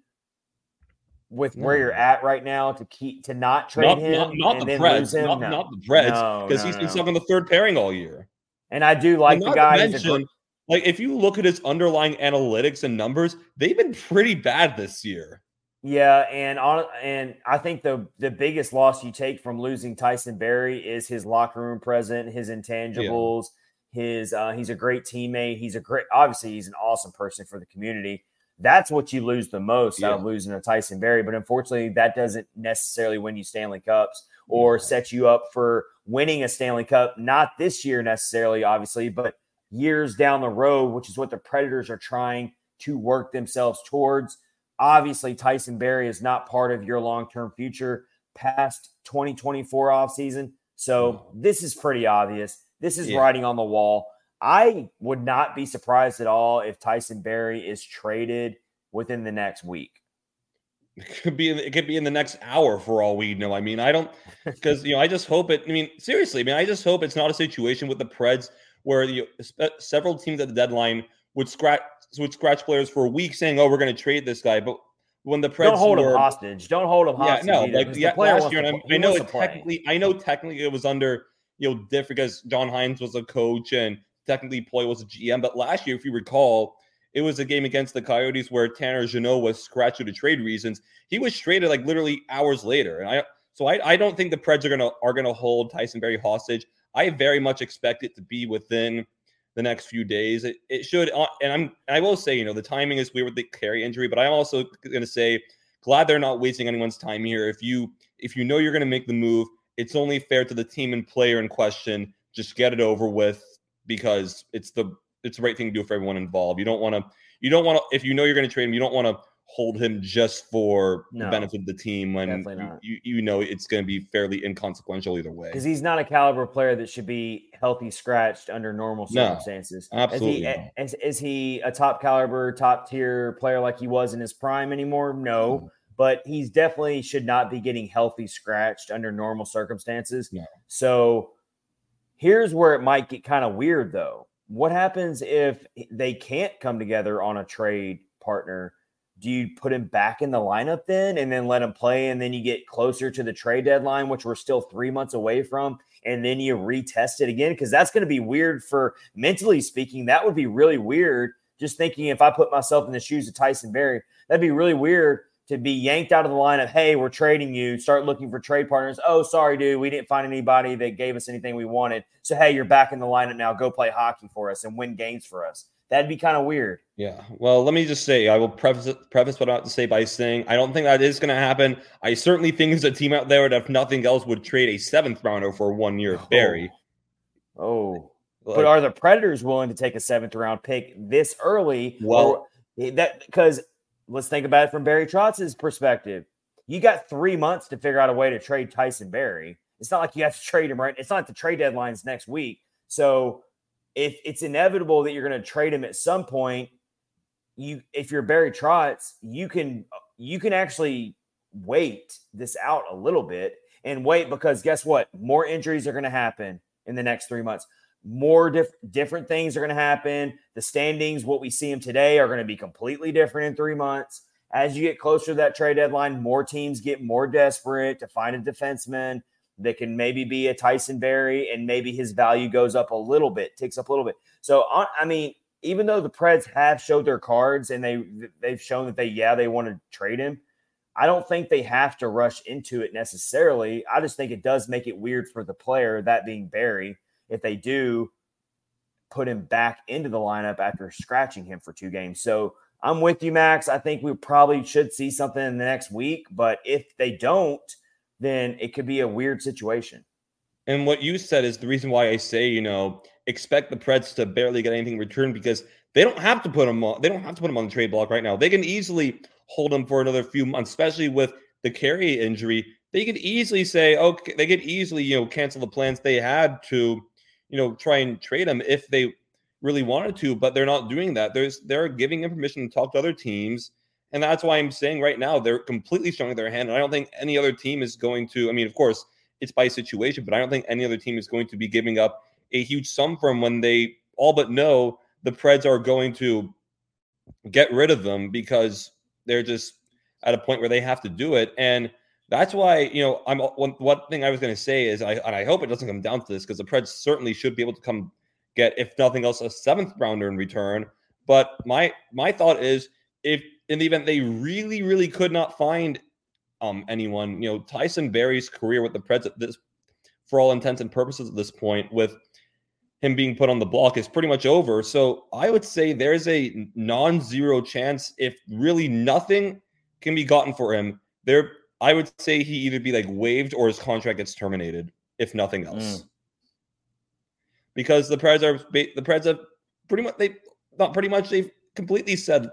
with where you're at right now to keep to not trade Not, him not, not the Preds, him? not, No. not the Preds, because no, he's been no. stuck in the third pairing all year. And I do like the guy. mention, like if you look at his underlying analytics and numbers, they've been pretty bad this year. Yeah, and on and I think the the biggest loss you take from losing Tyson Barrie is his locker room present, his intangibles, his uh he's a great teammate, he's a great obviously he's an awesome person for the community. That's what you lose the most out of losing a Tyson Barrie, but unfortunately that doesn't necessarily win you Stanley Cups or set you up for winning a Stanley Cup not this year necessarily obviously, but years down the road, which is what the Predators are trying to work themselves towards obviously Tyson Barrie is not part of your long-term future past 2024 offseason. So hmm. this is pretty obvious. This is Yeah. writing on the wall. I would not be surprised at all if Tyson Barrie is traded within the next week. It could be in, it could be in the next hour for all we know. I mean, I don't because you know I just hope it. I mean, seriously, I mean, I just hope it's not a situation with the Preds where you spe- several teams at the deadline would scratch would scratch players for a week saying, "Oh, we're going to trade this guy," but when the Preds Don't hold were, him hostage. Don't hold him yeah, no, either, like the yeah, last year, to I, know it technically, I know technically it was under you know different because John Hynes was a coach and technically Poile was a GM, but last year, if you recall, it was a game against the Coyotes where Tanner Jeannot was scratched due to trade reasons. He was traded like literally hours later, and I so I, I don't think the Preds are gonna are gonna hold Tyson Barrie hostage. I very much expect it to be within the next few days. It, it should, uh, and I'm I will say, you know, the timing is weird with the carry injury, but I'm also to say glad they're not wasting anyone's time here. If you if you know you're to make the move, it's only fair to the team and player in question. Just get it over with because it's the it's the right thing to do for everyone involved. You don't want to you don't want to if you know you're going to trade him, you don't want to hold him just for No, the benefit of the team when you, you you know it's going to be fairly inconsequential either way. because he's not a caliber player that should be healthy scratched under normal No, circumstances. absolutely Is he, is, is he a top caliber, top tier player like he was in his prime anymore? No, but he's definitely should not be getting healthy scratched under normal circumstances. No. So here's where it might get kind of weird though. What happens if they can't come together on a trade partner? Do you put him back in the lineup then and then let him play? And then you get closer to the trade deadline, which we're still three months away from, and then you retest it again? Because that's going to be weird for mentally speaking. That would be really weird. Just thinking if I put myself in the shoes of Tyson Barrie, that'd be really weird to be yanked out of the lineup. Hey, we're trading you. Start looking for trade partners. Oh, sorry, dude. We didn't find anybody that gave us anything we wanted. So, hey, you're back in the lineup now. Go play hockey for us and win games for us. That'd be kind of weird. Yeah. Well, let me just say, I will preface preface what I have to say by saying I don't think that is going to happen. I certainly think there's a team out there that, if nothing else, would trade a seventh rounder for one year of Barrie. Oh, Like, but are the Predators willing to take a seventh round pick this early? Well- Or- that because let's think about it from Barry Trotz's perspective. You got three months to figure out a way to trade Tyson Barrie. It's not like you have to trade him right. It's not the trade deadline's next week. So if it's inevitable that you're going to trade him at some point, you if you're Barry Trotz, you can you can actually wait this out a little bit and wait because guess what? More injuries are going to happen in the next three months. More diff- different things are going to happen. The standings, what we see them today, are going to be completely different in three months. As you get closer to that trade deadline, more teams get more desperate to find a defenseman that can maybe be a Tyson Barrie, and maybe his value goes up a little bit, ticks up a little bit. So, I mean, even though the Preds have showed their cards and they they've shown that they yeah they want to trade him, I don't think they have to rush into it necessarily. I just think it does make it weird for the player, that being Barrie, if they do put him back into the lineup after scratching him for two games. So I'm with you, Max. I think we probably should see something in the next week, but if they don't, then it could be a weird situation. And what you said is the reason why I say, you know, expect the Preds to barely get anything returned because they don't have to put them on. They don't have to put them on the trade block right now. They can easily hold them for another few months, especially with the carry injury. They could easily say, okay, they could easily, you know, cancel the plans they had to, you know, try and trade them if they really wanted to, but they're not doing that. There's they're giving them permission to talk to other teams. And that's why I'm saying right now they're completely showing their hand. And I don't think any other team is going to, I mean, of course, it's by situation, but I don't think any other team is going to be giving up a huge sum from when they all but know the Preds are going to get rid of them because they're just at a point where they have to do it. And that's why, you know, I'm one, one thing I was going to say is I and I hope it doesn't come down to this because the Preds certainly should be able to come get, if nothing else, a seventh rounder in return. But my my thought is if in the event they really, really could not find um anyone, you know, Tyson Barrie's career with the Preds at this for all intents and purposes at this point, with him being put on the block is pretty much over. So I would say there's a non-zero chance if really nothing can be gotten for him. There, I would say he either be like waived or his contract gets terminated, if nothing else. Mm. Because the Preds are the Preds have pretty much they not pretty much they've completely said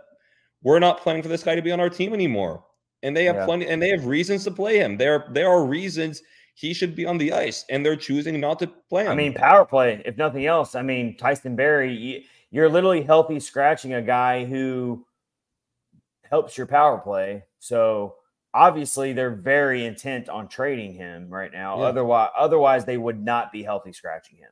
we're not planning for this guy to be on our team anymore. And they have yeah. plenty and they have reasons to play him. There there are reasons he should be on the ice, and they're choosing not to play him. I mean, power play, if nothing else. I mean, Tyson Barrie, you're literally healthy scratching a guy who helps your power play. So obviously, they're very intent on trading him right now. Yeah. Otherwise, otherwise they would not be healthy scratching him.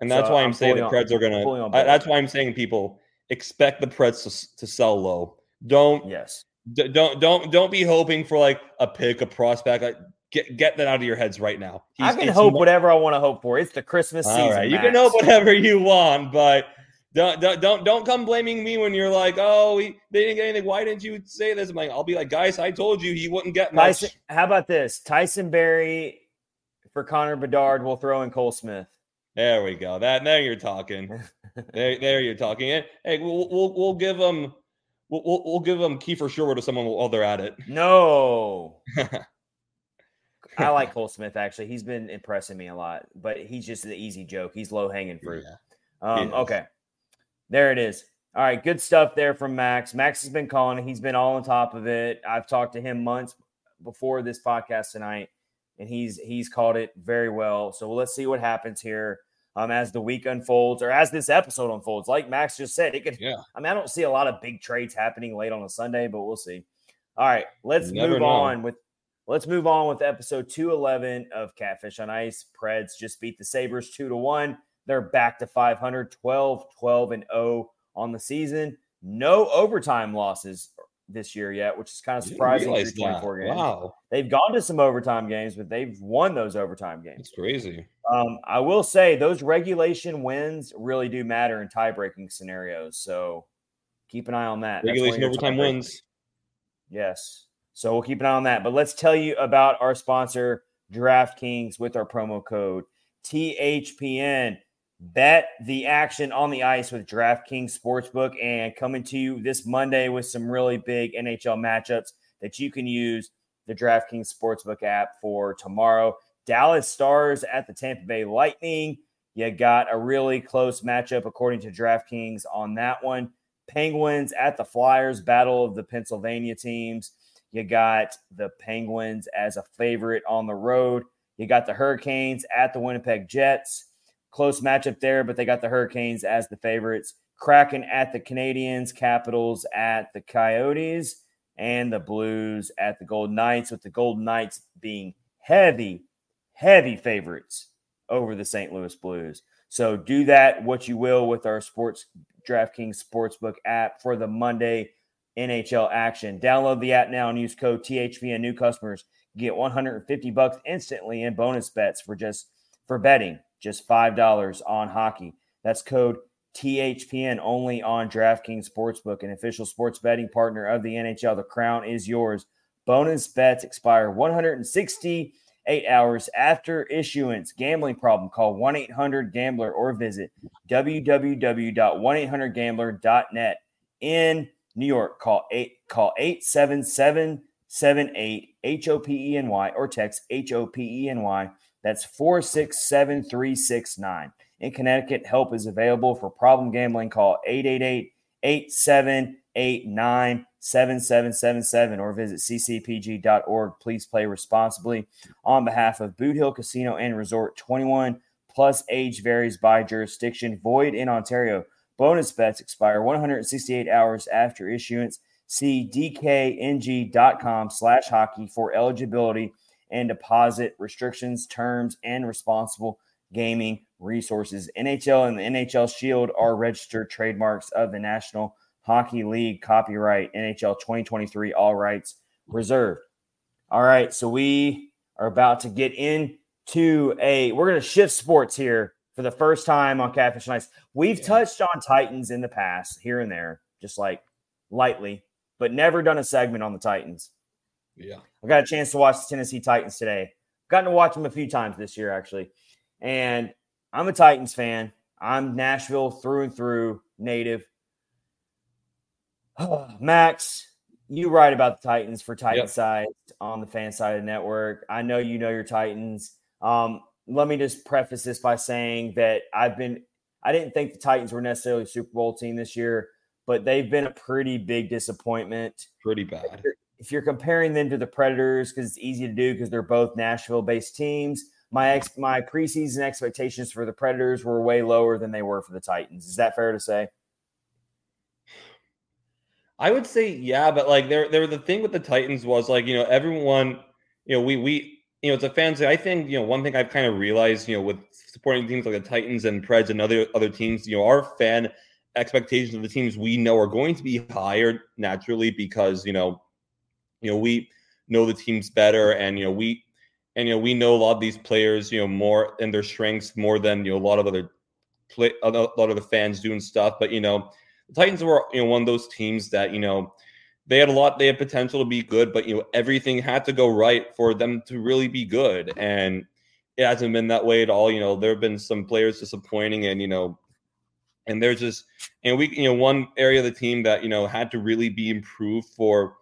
And that's so why I'm, I'm saying the Preds on, are going to. That's why I'm saying people expect the Preds to, to sell low. Don't yes. D- don't don't don't be hoping for like a pick, a prospect. Like Get get that out of your heads right now. He's, I can hope more... whatever I want to hope for. It's the Christmas season. Right, you can hope whatever you want, but don't, don't don't don't come blaming me when you're like, oh, we they didn't get anything. Why didn't you say this? I'm like, I'll be like, guys, I told you he wouldn't get much. Tyson, how about this? Tyson Barrie for Connor Bedard will throw in Cole Smith. There we go. That now you're talking. there, there you're talking. Hey, we'll we'll, we'll give them. We'll, we'll, we'll give them Kiefer Sherwood to someone while they're at it. No. I like Cole Smith actually. He's been impressing me a lot, but he's just an easy joke. He's low hanging fruit. Yeah, um, okay, there it is. All right, good stuff there from Max. Max has been calling. He's been all on top of it. I've talked to him months before this podcast tonight, and he's he's called it very well. So let's see what happens here um, as the week unfolds or as this episode unfolds. Like Max just said, it could. Yeah. I mean, I don't see a lot of big trades happening late on a Sunday, but we'll see. All right, let's move know. on with Let's move on with episode 211 of Catfish on Ice. Preds just beat the Sabres 2 to 1. They're back to 500, 12, 12 and 0 on the season. No overtime losses this year yet, which is kind of surprising. 24 games. Wow. They've gone to some overtime games, but they've won those overtime games. It's crazy. Um, I will say those regulation wins really do matter in tie breaking scenarios. So keep an eye on that. Regulation overtime wins. Yes. So we'll keep an eye on that. But let's tell you about our sponsor, DraftKings, with our promo code THPN. Bet the action on the ice with DraftKings Sportsbook and coming to you this Monday with some really big NHL matchups that you can use the DraftKings Sportsbook app for tomorrow. Dallas Stars at the Tampa Bay Lightning. You got a really close matchup according to DraftKings on that one. Penguins at the Flyers, battle of the Pennsylvania teams. You got the Penguins as a favorite on the road. You got the Hurricanes at the Winnipeg Jets. Close matchup there, but they got the Hurricanes as the favorites. Kraken at the Canadiens, Capitals at the Coyotes, and the Blues at the Golden Knights, with the Golden Knights being heavy, heavy favorites over the St. Louis Blues. So do that what you will with our sports DraftKings Sportsbook app for the Monday NHL action. Download the app now and use code THPN. New customers get 150 bucks instantly in bonus bets for just for betting just five dollars on hockey. That's code THPN only on DraftKings Sportsbook, an official sports betting partner of the NHL. The crown is yours. Bonus bets expire 168 hours after issuance. Gambling problem? Call 1 800 Gambler or visit www.1800Gambler.net. In New York, call eight call 877-78 H-O-P-E-N-Y or text H-O-P-E-N-Y. That's 467369. In Connecticut, help is available for problem gambling. Call 888-878-9777 or visit ccpg.org. Please play responsibly. On behalf of Boot Hill Casino and Resort 21 plus age varies by jurisdiction. Void in Ontario. Bonus bets expire 168 hours after issuance. See dkng.com slash hockey for eligibility and deposit restrictions, terms, and responsible gaming resources. NHL and the NHL Shield are registered trademarks of the National Hockey League. Copyright NHL 2023, all rights reserved. All right, so we are about to get into a. We're going to shift sports here for the first time on Catfish Ice. We've yeah. touched on Titans in the past, here and there, just like lightly, but never done a segment on the Titans. Yeah, I got a chance to watch the Tennessee Titans today. Gotten to watch them a few times this year, actually. And I'm a Titans fan. I'm Nashville through and through native. Max, you write about the Titans for Titan yep. side on the fan side of the network. I know you know your Titans. Um, let me just preface this by saying that I've been I didn't think the Titans were necessarily a Super Bowl team this year, but they've been a pretty big disappointment. Pretty bad. If you're, comparing them to the Predators, because it's easy to do because they're both Nashville-based teams, my ex my preseason expectations for the Predators were way lower than they were for the Titans. Is that fair to say? I would say yeah, but like there there the thing with the Titans was like, you know, everyone, you know, we we you know, it's a fans. I think you know one thing I've kind of realized, you know, with supporting teams like the Titans and Preds and other other teams, you know, our fan expectations of the teams we know are going to be higher naturally because you know, you know, we know the teams better, and you know, we and you know we know a lot of these players, you know, more and their strengths more than you know a lot of other play a lot of the fans doing stuff. But you know, the Titans were you know one of those teams that you know they had a lot, they had potential to be good, but you know everything had to go right for them to really be good, and it hasn't been that way at all. You know, there have been some players disappointing, and you know, and there's just and we you know one area of the team that you know had to really be improved for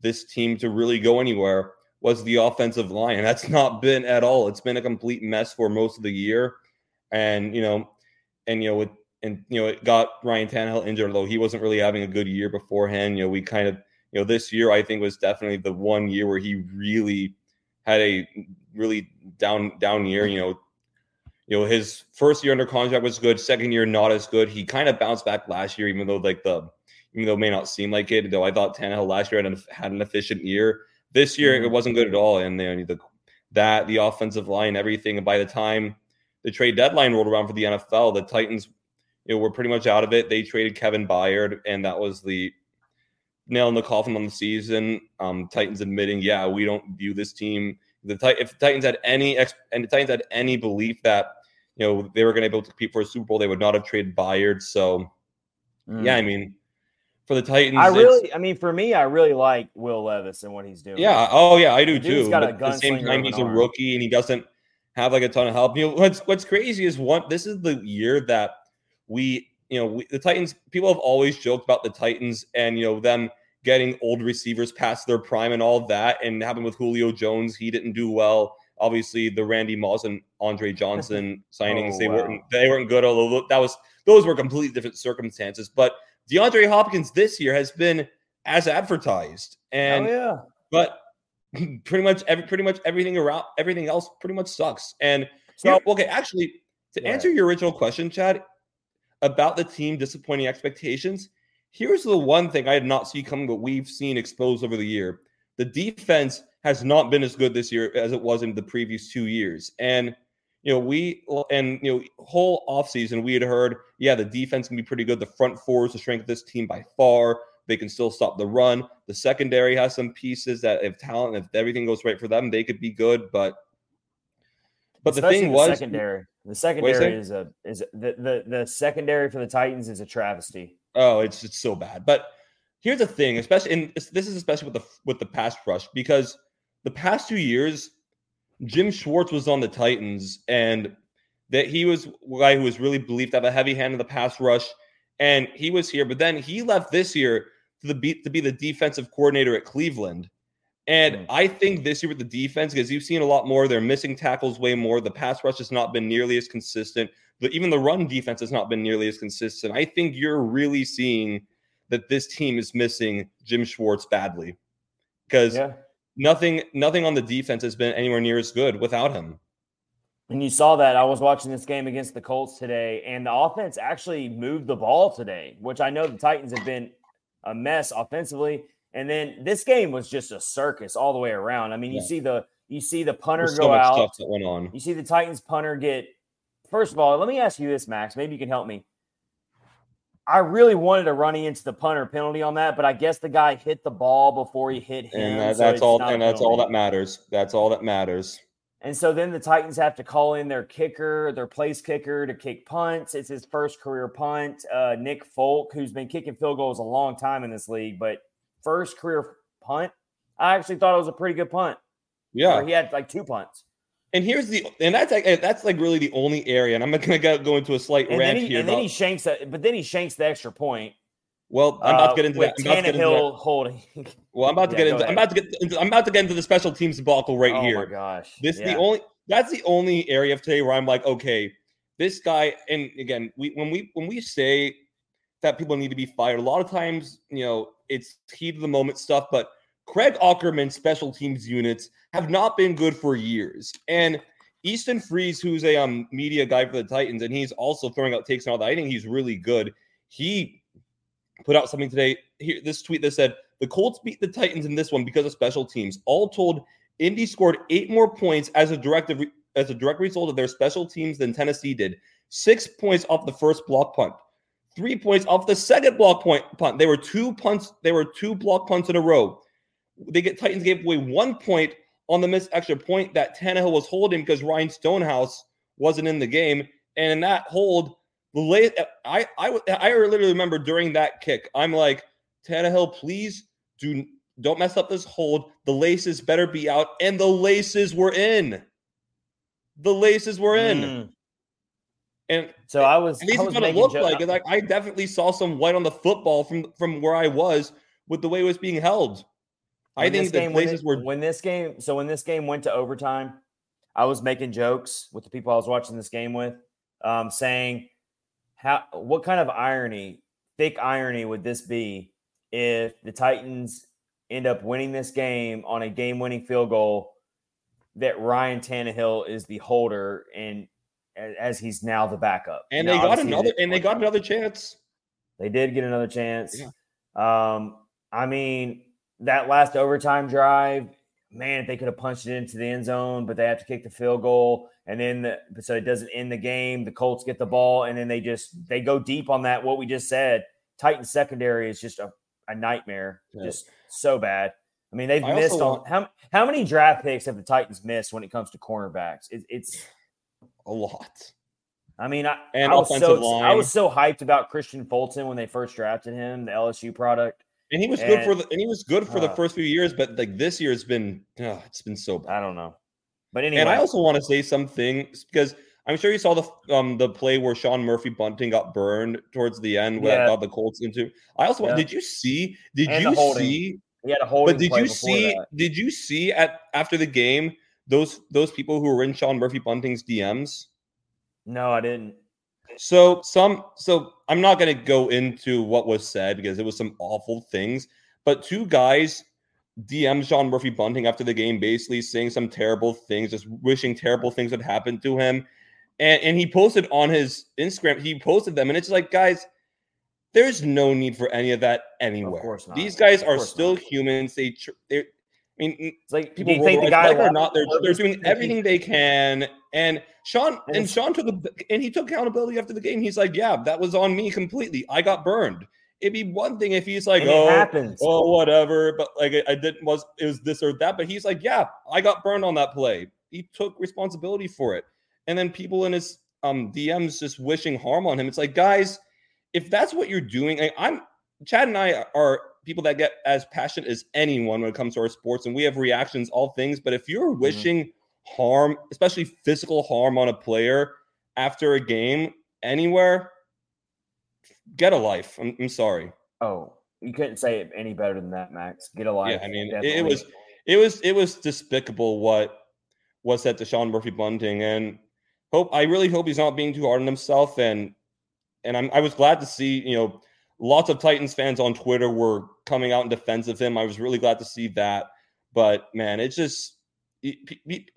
this team to really go anywhere was the offensive line. And that's not been at all. It's been a complete mess for most of the year. And, you know, and, you know, with, and, you know, it got Ryan Tannehill injured, although he wasn't really having a good year beforehand. You know, we kind of, you know, this year I think was definitely the one year where he really had a really down, down year. You know, you know, his first year under contract was good, second year not as good. He kind of bounced back last year, even though like the, even though it may not seem like it, though I thought Tannehill last year had an, had an efficient year this year, mm-hmm. it wasn't good at all. And the that the offensive line, everything. And by the time the trade deadline rolled around for the NFL, the Titans you know, were pretty much out of it. They traded Kevin Byard, and that was the nail in the coffin on the season. Um, Titans admitting, yeah, we don't view this team. The if the Titans had any ex- and the Titans had any belief that you know they were going to be able to compete for a Super Bowl, they would not have traded Byard. So, mm. yeah, I mean, for the Titans. I really, I mean, for me, I really like Will Levis and what he's doing. Yeah. Oh, yeah, I do too. But at the same time, he's a arm. rookie and he doesn't have like a ton of help. You know, what's what's crazy is one. This is the year that we, you know, we, the Titans. People have always joked about the Titans and you know them getting old receivers past their prime and all that, and happened with Julio Jones. He didn't do well. Obviously, the Randy Moss and Andre Johnson oh, signings oh, they wow. weren't they weren't good. Although that was those were completely different circumstances, but DeAndre Hopkins this year has been as advertised, and oh, yeah, but pretty much every pretty much everything around everything else pretty much sucks. And so, okay, actually, to answer your original question, Chad, about the team disappointing expectations, here's the one thing I did not see coming, but we've seen exposed over the year: the defense has not been as good this year as it was in the previous two years, and you know, we and you know, whole offseason we had heard, yeah, the defense can be pretty good. The front four is the strength of this team by far. They can still stop the run. The secondary has some pieces that if talent, if everything goes right for them, they could be good. But but Especially the thing the was secondary. The secondary is a is the, the the secondary for the Titans is a travesty. Oh, it's it's so bad. But here's the thing, especially and this is especially with the with the pass rush because the past two years Jim Schwartz was on the Titans, and that he was a guy who was really believed to have a heavy hand in the pass rush, and he was here. But then he left this year. to the beat to be the defensive coordinator at Cleveland. And mm. I think this year with the defense, because you've seen a lot more, they're missing tackles way more. The pass rush has not been nearly as consistent. But even the run defense has not been nearly as consistent. I think you're really seeing that this team is missing Jim Schwartz badly. Because yeah. Nothing, nothing on the defense has been anywhere near as good without him. And you saw that I was watching this game against the Colts today, and the offense actually moved the ball today, which I know the Titans have been a mess offensively. And then this game was just a circus all the way around. I mean, you see the you see the punter There's go so out. Stuff that went on. You see the Titans punter get. First of all, let me ask you this, Max. Maybe you can help me. I really wanted to run into the punter penalty on that, but I guess the guy hit the ball before he hit him. And that, that's so all. And that's all that matters. That's all that matters. And so then the Titans have to call in their kicker, their place kicker to kick punts. It's his first career punt. Uh, Nick Folk, who's been kicking field goals a long time in this league, but first career punt, I actually thought it was a pretty good punt. Yeah, he had like two punts. And here's the and that's like that's like really the only area. And I'm not going to go into a slight and rant he, here. And about, then he shanks that, but then he shanks the extra point. Well, I'm about to get into uh, that. I'm about holding. Well, I'm about to yeah, get into. I'm about to get. Into, I'm about to get into the special teams debacle right oh here. Oh my gosh! This yeah. the only. That's the only area of today where I'm like, okay, this guy. And again, we when we when we say that people need to be fired, a lot of times, you know, it's heat of the moment stuff. But Craig Aukerman's special teams units have not been good for years, and Easton Freeze, who's a um, media guy for the Titans, and he's also throwing out takes and all that. I think he's really good. He put out something today. Here, this tweet that said the Colts beat the Titans in this one because of special teams. All told, Indy scored eight more points as a direct as a direct result of their special teams than Tennessee did. Six points off the first block punt, three points off the second block point punt. They were two punts. They were two block punts in a row. They get Titans gave away one point on the missed extra point that Tannehill was holding because Ryan Stonehouse wasn't in the game. And in that hold, the late I I I literally remember during that kick, I'm like, Tannehill, please do don't mess up this hold. The laces better be out, and the laces were in. The laces were in. Mm. And so I was. At least it's what it looked like. Like I definitely saw some white on the football from from where I was with the way it was being held. When I think the places were when this game. So when this game went to overtime, I was making jokes with the people I was watching this game with, um, saying, "How? What kind of irony, thick irony, would this be if the Titans end up winning this game on a game-winning field goal that Ryan Tannehill is the holder and as he's now the backup. And now, they got another and they got another chance. They did get another chance. Yeah. Um, I mean, that last overtime drive, man, if they could have punched it into the end zone, but they have to kick the field goal, and then the, so it doesn't end the game. The Colts get the ball, and then they just they go deep on that. What we just said, Titan secondary is just a, a nightmare, yeah. just so bad. I mean, they've I missed on want, how how many draft picks have the Titans missed when it comes to cornerbacks? It, it's a lot. I mean, I, and I was so line. I was so hyped about Kristian Fulton when they first drafted him, the LSU product. And he was and, good for the and he was good for uh, the first few years, but like this year has been oh, it's been so bad. I don't know. But anyway. And I also want to say something because I'm sure you saw the um the play where Sean Murphy Bunting got burned towards the end where yeah. got the Colts into. I also yeah. did you see did and you see he had a holding but did you see that. did you see at after the game those those people who were in Sean Murphy Bunting's DMs? No, I didn't. So some so I'm not going to go into what was said because it was some awful things, but two guys DM Sean Murphy Bunting after the game, basically saying some terrible things, just wishing terrible things would happen to him. And, and he posted on his Instagram, he posted them, and it's like, guys, there's no need for any of that anywhere. Of course not. These guys are still not. humans. They, they I mean, it's like people think the guy like or not, they're, they're doing everything they can. And Sean and Sean took a, and he took accountability after the game. He's like, "Yeah, that was on me completely. I got burned." It'd be one thing if he's like, "Oh, happens. oh, whatever," but like I didn't was it was this or that. But he's like, "Yeah, I got burned on that play." He took responsibility for it. And then people in his um DMs just wishing harm on him. It's like, guys, if that's what you're doing, I, I'm Chad and I are people that get as passionate as anyone when it comes to our sports, and we have reactions, all things. But if you're mm-hmm. wishing mm-hmm. harm, especially physical harm on a player after a game anywhere, get a life. I'm, I'm sorry. Oh, You couldn't say it any better than that, Max. Get a life. Yeah, I mean, definitely. it was it was it was despicable what was said to Sean Murphy Bunting, and hope I really hope he's not being too hard on himself. And and I'm I was glad to see you know lots of Titans fans on Twitter were coming out in defense of him. I was really glad to see that. But man, it's just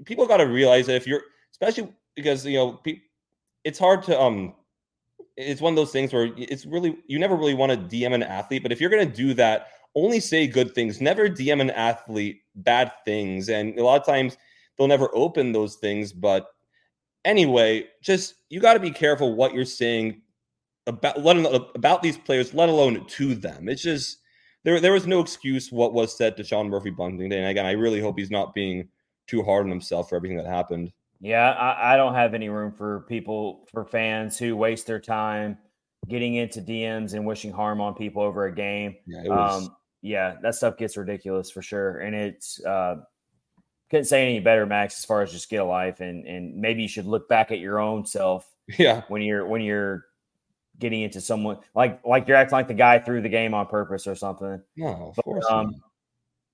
people got to realize that if you're, especially because you know, it's hard to um, it's one of those things where it's really you never really want to DM an athlete, but if you're gonna do that, only say good things. Never DM an athlete bad things, and a lot of times they'll never open those things. But anyway, just you got to be careful what you're saying about let alone, about these players, let alone to them. It's just there there was no excuse what was said to Sean Murphy Bunting. Day. And again, I really hope he's not being too hard on himself for everything that happened. Yeah, I, I don't have any room for people for fans who waste their time getting into DMs and wishing harm on people over a game. Yeah, was... um, yeah that stuff gets ridiculous for sure. And it's uh, couldn't say any better, Max, as far as just get a life and and maybe you should look back at your own self. Yeah. When you're when you're getting into someone like like you're acting like the guy threw the game on purpose or something. No, of but, course. Um,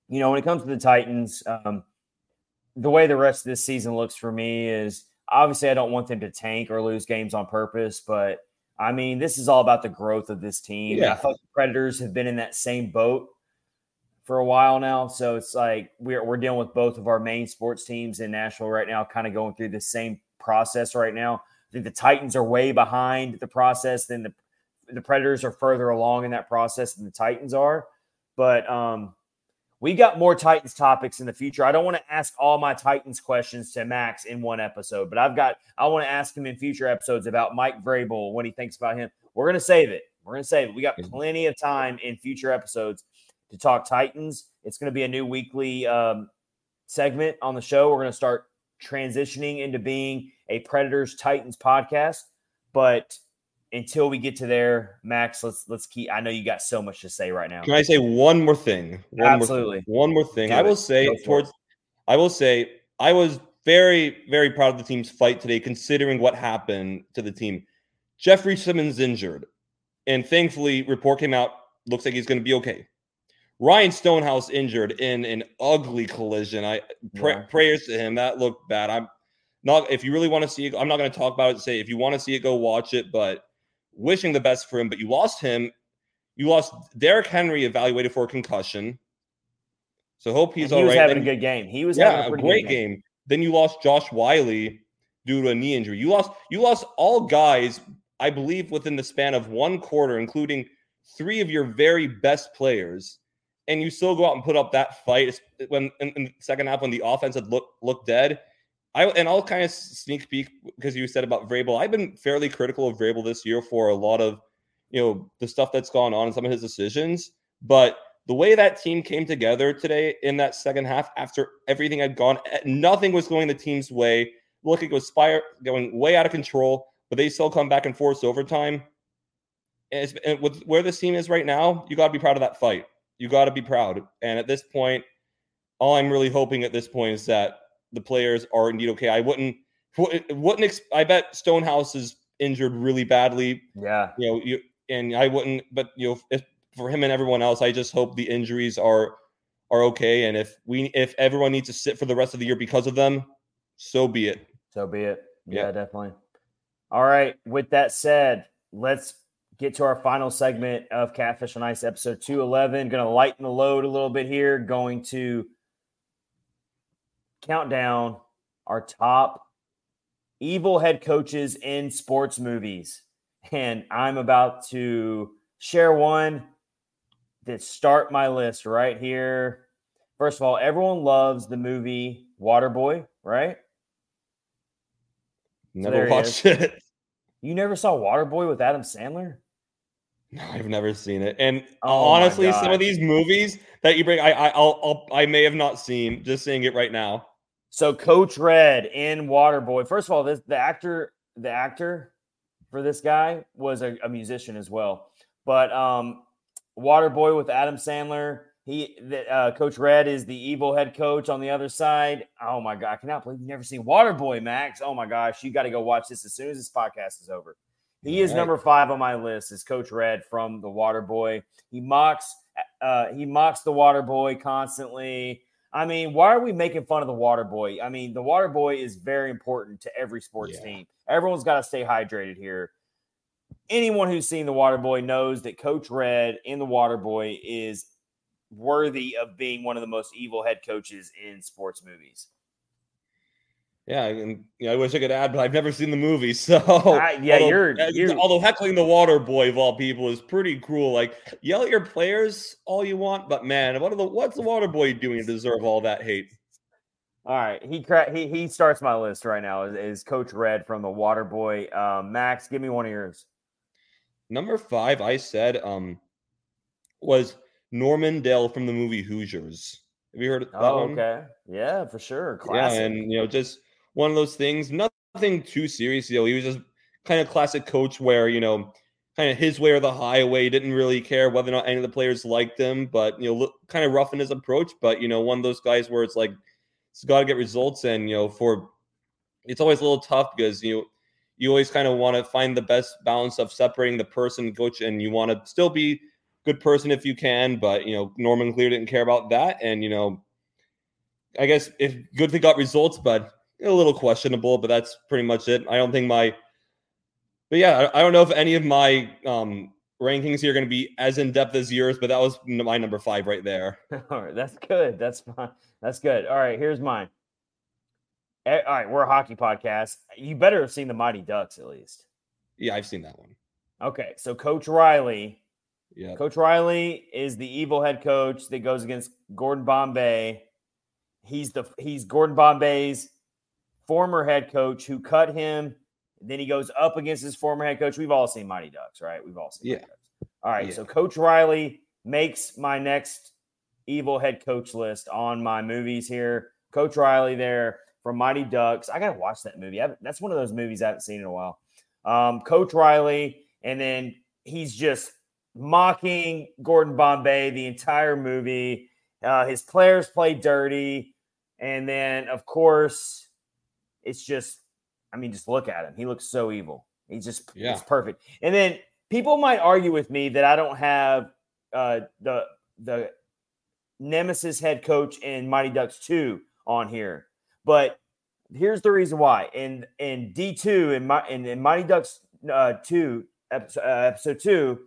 you know, when it comes to the Titans, um, the way the rest of this season looks for me is obviously I don't want them to tank or lose games on purpose, but I mean, this is all about the growth of this team. Yeah. I thought the Predators have been in that same boat for a while now. So it's like we're, we're dealing with both of our main sports teams in Nashville right now, kind of going through the same process right now. I think the Titans are way behind the process. than the the Predators are further along in that process than the Titans are. But um, we got more Titans topics in the future. I don't want to ask all my Titans questions to Max in one episode, but I've got I want to ask him in future episodes about Mike Vrabel, what he thinks about him. We're gonna save it. We're gonna save it. We got plenty of time in future episodes to talk Titans. It's gonna be a new weekly um, segment on the show. We're gonna start transitioning into being a Predators Titans podcast. But until we get to there, Max, let's let's keep. I know you got so much to say right now. Can I say one more thing? One Absolutely. More, one more thing. Do I will it. say Go towards. I will say I was very very proud of the team's fight today, considering what happened to the team. Jeffrey Simmons injured, and thankfully, report came out. Looks like he's going to be okay. Ryan Stonehouse injured in an ugly collision. I yeah. prayers to him. That looked bad. I'm not if you really want to see it, I'm not going to talk about it. Say if you want to see it, go watch it. But wishing the best for him. But you lost him. You lost Derrick Henry, evaluated for a concussion. So hope he's he all was right. having then, a good game. He was yeah, a, a great game. game. Then you lost Josh Whyle due to a knee injury. You lost you lost all guys, I believe, within the span of one quarter, including three of your very best players, and you still go out and put up that fight when in, in the second half when the offense had looked looked dead. I and I'll kind of sneak peek because you said about Vrabel. I've been fairly critical of Vrabel this year for a lot of you know the stuff that's gone on and some of his decisions. But the way that team came together today in that second half, after everything had gone, eh, nothing was going the team's way. Looking was spire going way out of control, but they still come back and force overtime. And, and with where this team is right now, you got to be proud of that fight. You got to be proud. And at this point, all I'm really hoping at this point is that the players are indeed okay. I wouldn't wouldn't I bet Stonehouse is injured really badly. Yeah. You know, you and I wouldn't but you know if for him and everyone else, I just hope the injuries are are okay and if we if everyone needs to sit for the rest of the year because of them, so be it. So be it. Yeah, yeah. definitely. All right, with that said, let's get to our final segment of Catfish on Ice episode 211. Going to lighten the load a little bit here, going to count down our top evil head coaches in sports movies. And I'm about to share one that start my list right here. First of all, everyone loves the movie Waterboy, right? Never so watched it. You never saw Waterboy with Adam Sandler? No, I've never seen it. And oh honestly, some of these movies that you bring, I, I, I'll, I'll, I may have not seen. Just seeing it right now. So Coach Red in Waterboy. First of all, this the actor, the actor for this guy was a, a musician as well. But um, Waterboy with Adam Sandler. He, the, uh, Coach Red is the evil head coach on the other side. Oh my god, I cannot believe you've never seen Waterboy, Max. Oh my gosh, you got to go watch this as soon as this podcast is over. He is right. number five on my list. Is Coach Red from the Waterboy? He mocks uh, he mocks the Waterboy constantly. I mean, why are we making fun of the Water Boy? I mean, the Water Boy is very important to every sports yeah. team. Everyone's got to stay hydrated here. Anyone who's seen the Water Boy knows that Coach Red in the Water Boy is worthy of being one of the most evil head coaches in sports movies. Yeah, and you know, I wish I could add, but I've never seen the movie. So uh, yeah, although, you're, uh, you're, although heckling the water boy of all people is pretty cruel. Like yell at your players all you want, but man, what are the what's the water boy doing to deserve all that hate? All right, he cra- he he starts my list right now. Is, is Coach Red from the Water Boy? Um, Max, give me one of yours. Number five, I said, um, was Norman Dale from the movie Hoosiers. Have you heard of that oh, one? Okay, yeah, for sure. Classic. Yeah, and you know, just one of those things. Nothing too serious. Know, he was just kind of classic coach where you know, kind of his way or the highway. Didn't really care whether or not any of the players liked him, but you know, kind of rough in his approach. But you know, one of those guys where it's like, it's got to get results, and you know, for it's always a little tough because you know, you always kind of want to find the best balance of separating the person coach, and you want to still be good person if you can. But you know, Norman Clear didn't care about that, and you know, I guess if good thing got results, but a little questionable, but that's pretty much it. I don't think my, but yeah, I, I don't know if any of my um, rankings here are going to be as in depth as yours, but that was my number five right there. All right, that's good. That's fine. That's good. All right, here's mine. All right, we're a hockey podcast. You better have seen the Mighty Ducks at least. Yeah, I've seen that one. Okay, so Coach Reilly. Yeah. Coach Reilly is the evil head coach that goes against Gordon Bombay. He's the he's Gordon Bombay's former head coach who cut him. Then he goes up against his former head coach. We've all seen Mighty Ducks, right? We've all seen. Yeah. All right. Yeah. So Coach Reilly makes my next evil head coach list on my movies here. Coach Reilly there from Mighty Ducks. I gotta watch that movie. that's one of those movies I haven't seen in a while. Um, coach Reilly, and then he's just mocking Gordon Bombay the entire movie. Uh, his players play dirty, and then of course it's just, I mean, just look at him. He looks so evil. He's just, yeah. he's perfect. And then people might argue with me that I don't have uh, the the Nemesis head coach in Mighty Ducks 2 on here. But here's the reason why. In in D2 in my in, in Mighty Ducks uh, 2 episode, uh, episode 2,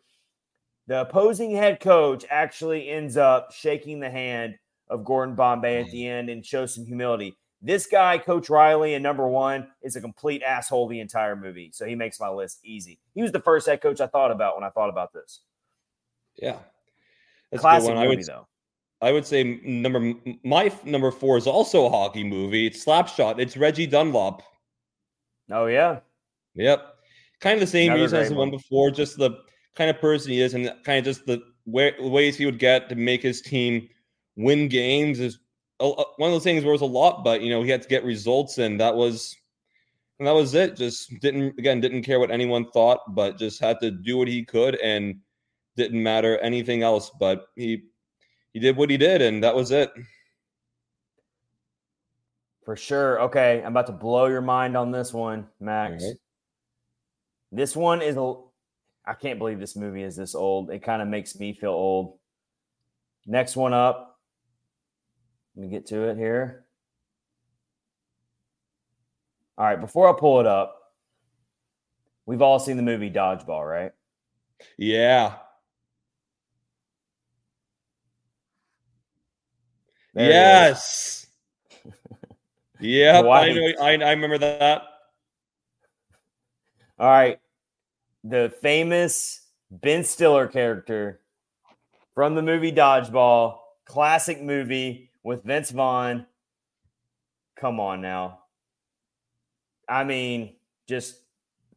the opposing head coach actually ends up shaking the hand of Gordon Bombay at mm. the end and shows some humility. This guy, Coach Reilly, and number one, is a complete asshole the entire movie. So he makes my list easy. He was the first head coach I thought about when I thought about this. Yeah. That's Classic movie, I would, though. I would say number my number four is also a hockey movie. It's Slapshot. It's Reggie Dunlop. Oh yeah. Yep. Kind of the same Another reason as the one before, just the kind of person he is, and kind of just the way, ways he would get to make his team win games is one of those things where it was a lot, but you know he had to get results, and that was and that was it. Just didn't again didn't care what anyone thought, but just had to do what he could, and didn't matter anything else. But he he did what he did, and that was it. For sure. Okay, I'm about to blow your mind on this one, Max. Right. This one is a. I can't believe this movie is this old. It kind of makes me feel old. Next one up let me get to it here. All right, before I pull it up, we've all seen the movie Dodgeball, right? Yeah. There yes. yeah, I know. I, I remember that. All right. The famous Ben Stiller character from the movie Dodgeball, classic movie with Vince Vaughn. Come on now. I mean, just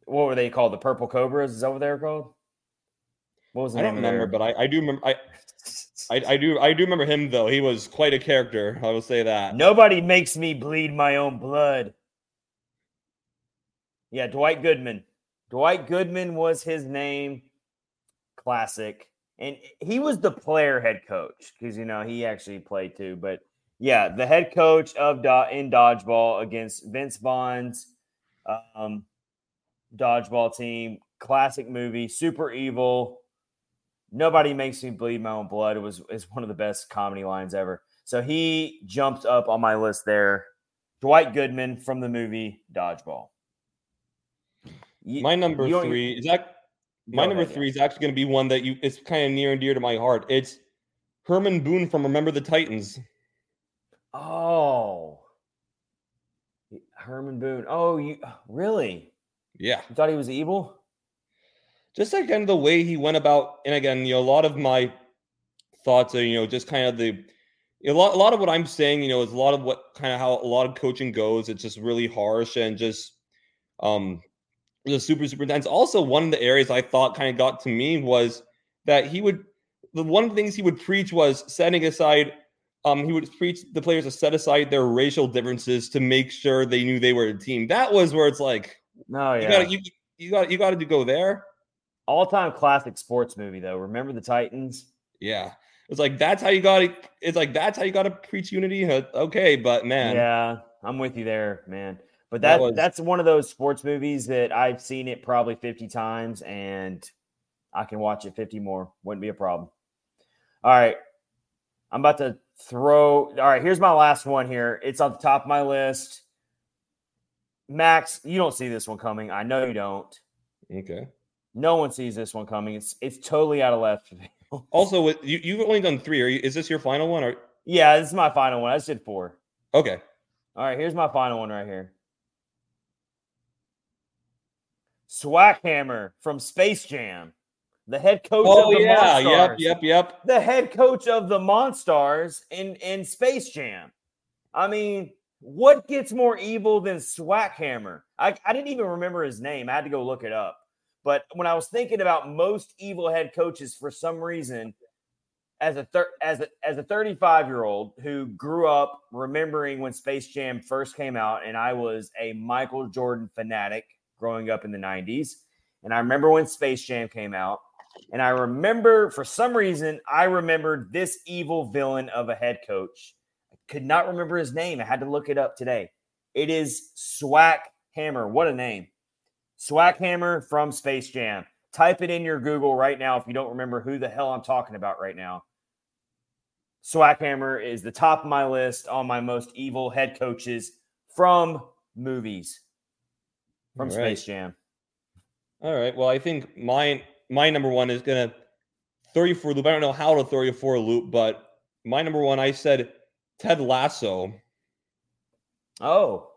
what were they called? The Purple Cobras? Is that what they were called? What was the I don't remember, but I, I do remember. I, I, I do I do remember him though. He was quite a character. I will say that. Nobody makes me bleed my own blood. Yeah, White Goodman. White Goodman was his name. Classic and he was the player head coach because you know he actually played too. But yeah, the head coach of Do- in dodgeball against Vince Vaughn's um, dodgeball team. classic movie, super evil. Nobody makes me bleed my own blood. It was is one of the best comedy lines ever. So he jumped up on my list there. White Goodman from the movie Dodgeball. You, my number three is that my number ahead, three yeah. is actually going to be one that you it's kind of near and dear to my heart. It's Herman Boone from Remember the Titans. Oh, Herman Boone. Oh, you really? Yeah. You thought he was evil? Just like kind of the way he went about, and again, you know, a lot of my thoughts are, you know, just kind of the a lot, a lot of what I'm saying, you know, is a lot of what kind of how a lot of coaching goes. It's just really harsh and just um the super super intense. Also, one of the areas I thought kind of got to me was that he would the one of the things he would preach was setting aside um, he would preach the players to set aside their racial differences to make sure they knew they were a team. That was where it's like, no, yeah, you got you, you got you got to go there. All time classic sports movie though. Remember the Titans? Yeah, it's like that's how you got to. It's like that's how you got to preach unity. Okay, but man, yeah, I'm with you there, man. But that, that was, that's one of those sports movies that I've seen it probably 50 times and I can watch it 50 more. Wouldn't be a problem. All right. I'm about to throw. All right. Here's my last one here. It's on the top of my list. Max, you don't see this one coming. I know you don't. Okay. No one sees this one coming. It's it's totally out of left field. Also, with you, you've only done three. Are you, is this your final one? Or yeah, this is my final one. I just did four. Okay. All right. Here's my final one right here. Swackhammer from Space Jam, the head coach oh, of the yeah. Monstars. Yep, yep, yep. The head coach of the Monstars in, in Space Jam. I mean, what gets more evil than Swackhammer? I, I didn't even remember his name. I had to go look it up. But when I was thinking about most evil head coaches, for some reason, as a thir- as a as a 35 year old who grew up remembering when Space Jam first came out, and I was a Michael Jordan fanatic growing up in the 90s. And I remember when Space Jam came out. And I remember, for some reason, I remembered this evil villain of a head coach. I could not remember his name. I had to look it up today. It is Swack Hammer. What a name. Swackhammer from Space Jam. Type it in your Google right now if you don't remember who the hell I'm talking about right now. Swackhammer is the top of my list on my most evil head coaches from movies from Space Jam. All right. Well, I think my my number one is gonna throw you for a loop. I don't know how to throw you for a loop, but my number one, I said Ted Lasso. Oh.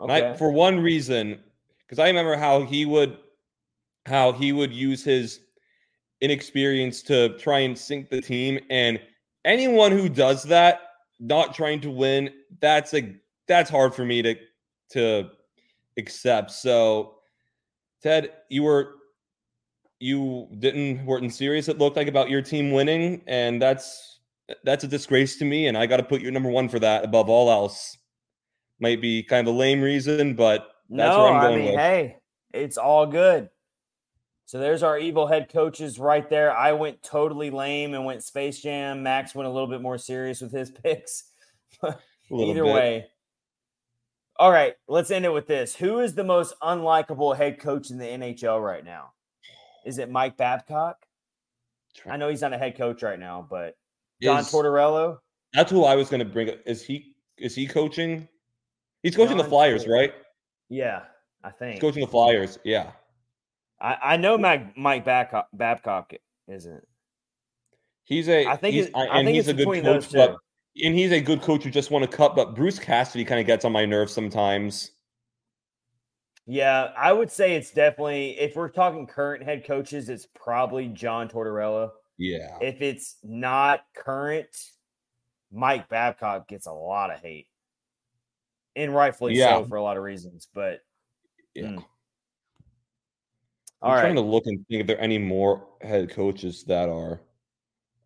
Okay. I, for one reason, because I remember how he would how he would use his inexperience to try and sink the team. And anyone who does that, not trying to win, that's a that's hard for me to to accept. So, Ted, you were you didn't weren't serious. It looked like about your team winning, and that's that's a disgrace to me. And I got to put you number one for that above all else. Might be kind of a lame reason, but that's no, where I'm going I mean, with. Hey, it's all good. So there's our evil head coaches right there. I went totally lame and went Space Jam. Max went a little bit more serious with his picks. Either bit. way, all right, let's end it with this. Who is the most unlikable head coach in the NHL right now? Is it Mike Babcock? I know he's not a head coach right now, but Don is, Tortorella. That's who I was going to bring. Up. Is he? Is he coaching? He's coaching John the Flyers, right? Yeah, I think he's coaching the Flyers. Yeah, I, I know Mike Mike Babcock, Babcock isn't. He's a. I think. He's, I and think he's a good coach, but and he's a good coach who just won a cup, but Bruce Cassidy kind of gets on my nerves sometimes. Yeah, I would say it's definitely if we're talking current head coaches, it's probably John Tortorella. Yeah. If it's not current, Mike Babcock gets a lot of hate. And rightfully yeah. so for a lot of reasons. But yeah. Mm. I'm trying to look and think if there are any more head coaches that are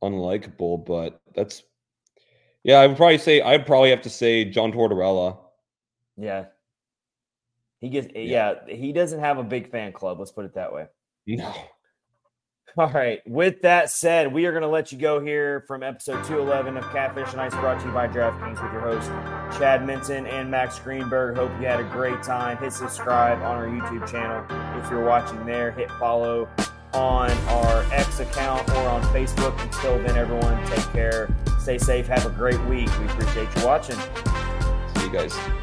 unlikable, but that's yeah, I would probably say I'd probably have to say John Tortorella. Yeah. He gets eh, yeah. yeah, he doesn't have a big fan club, let's put it that way. No. All right. With that said, we are going to let you go here from episode 211 of Catfish on Ice brought to you by DraftKings with your host, Chad Minton and Max Greenberg. Hope you had a great time. Hit subscribe on our YouTube channel. If you're watching there, hit follow on our X account or on Facebook. Until then, everyone, take care. Stay safe. Have a great week. We appreciate you watching. See you guys.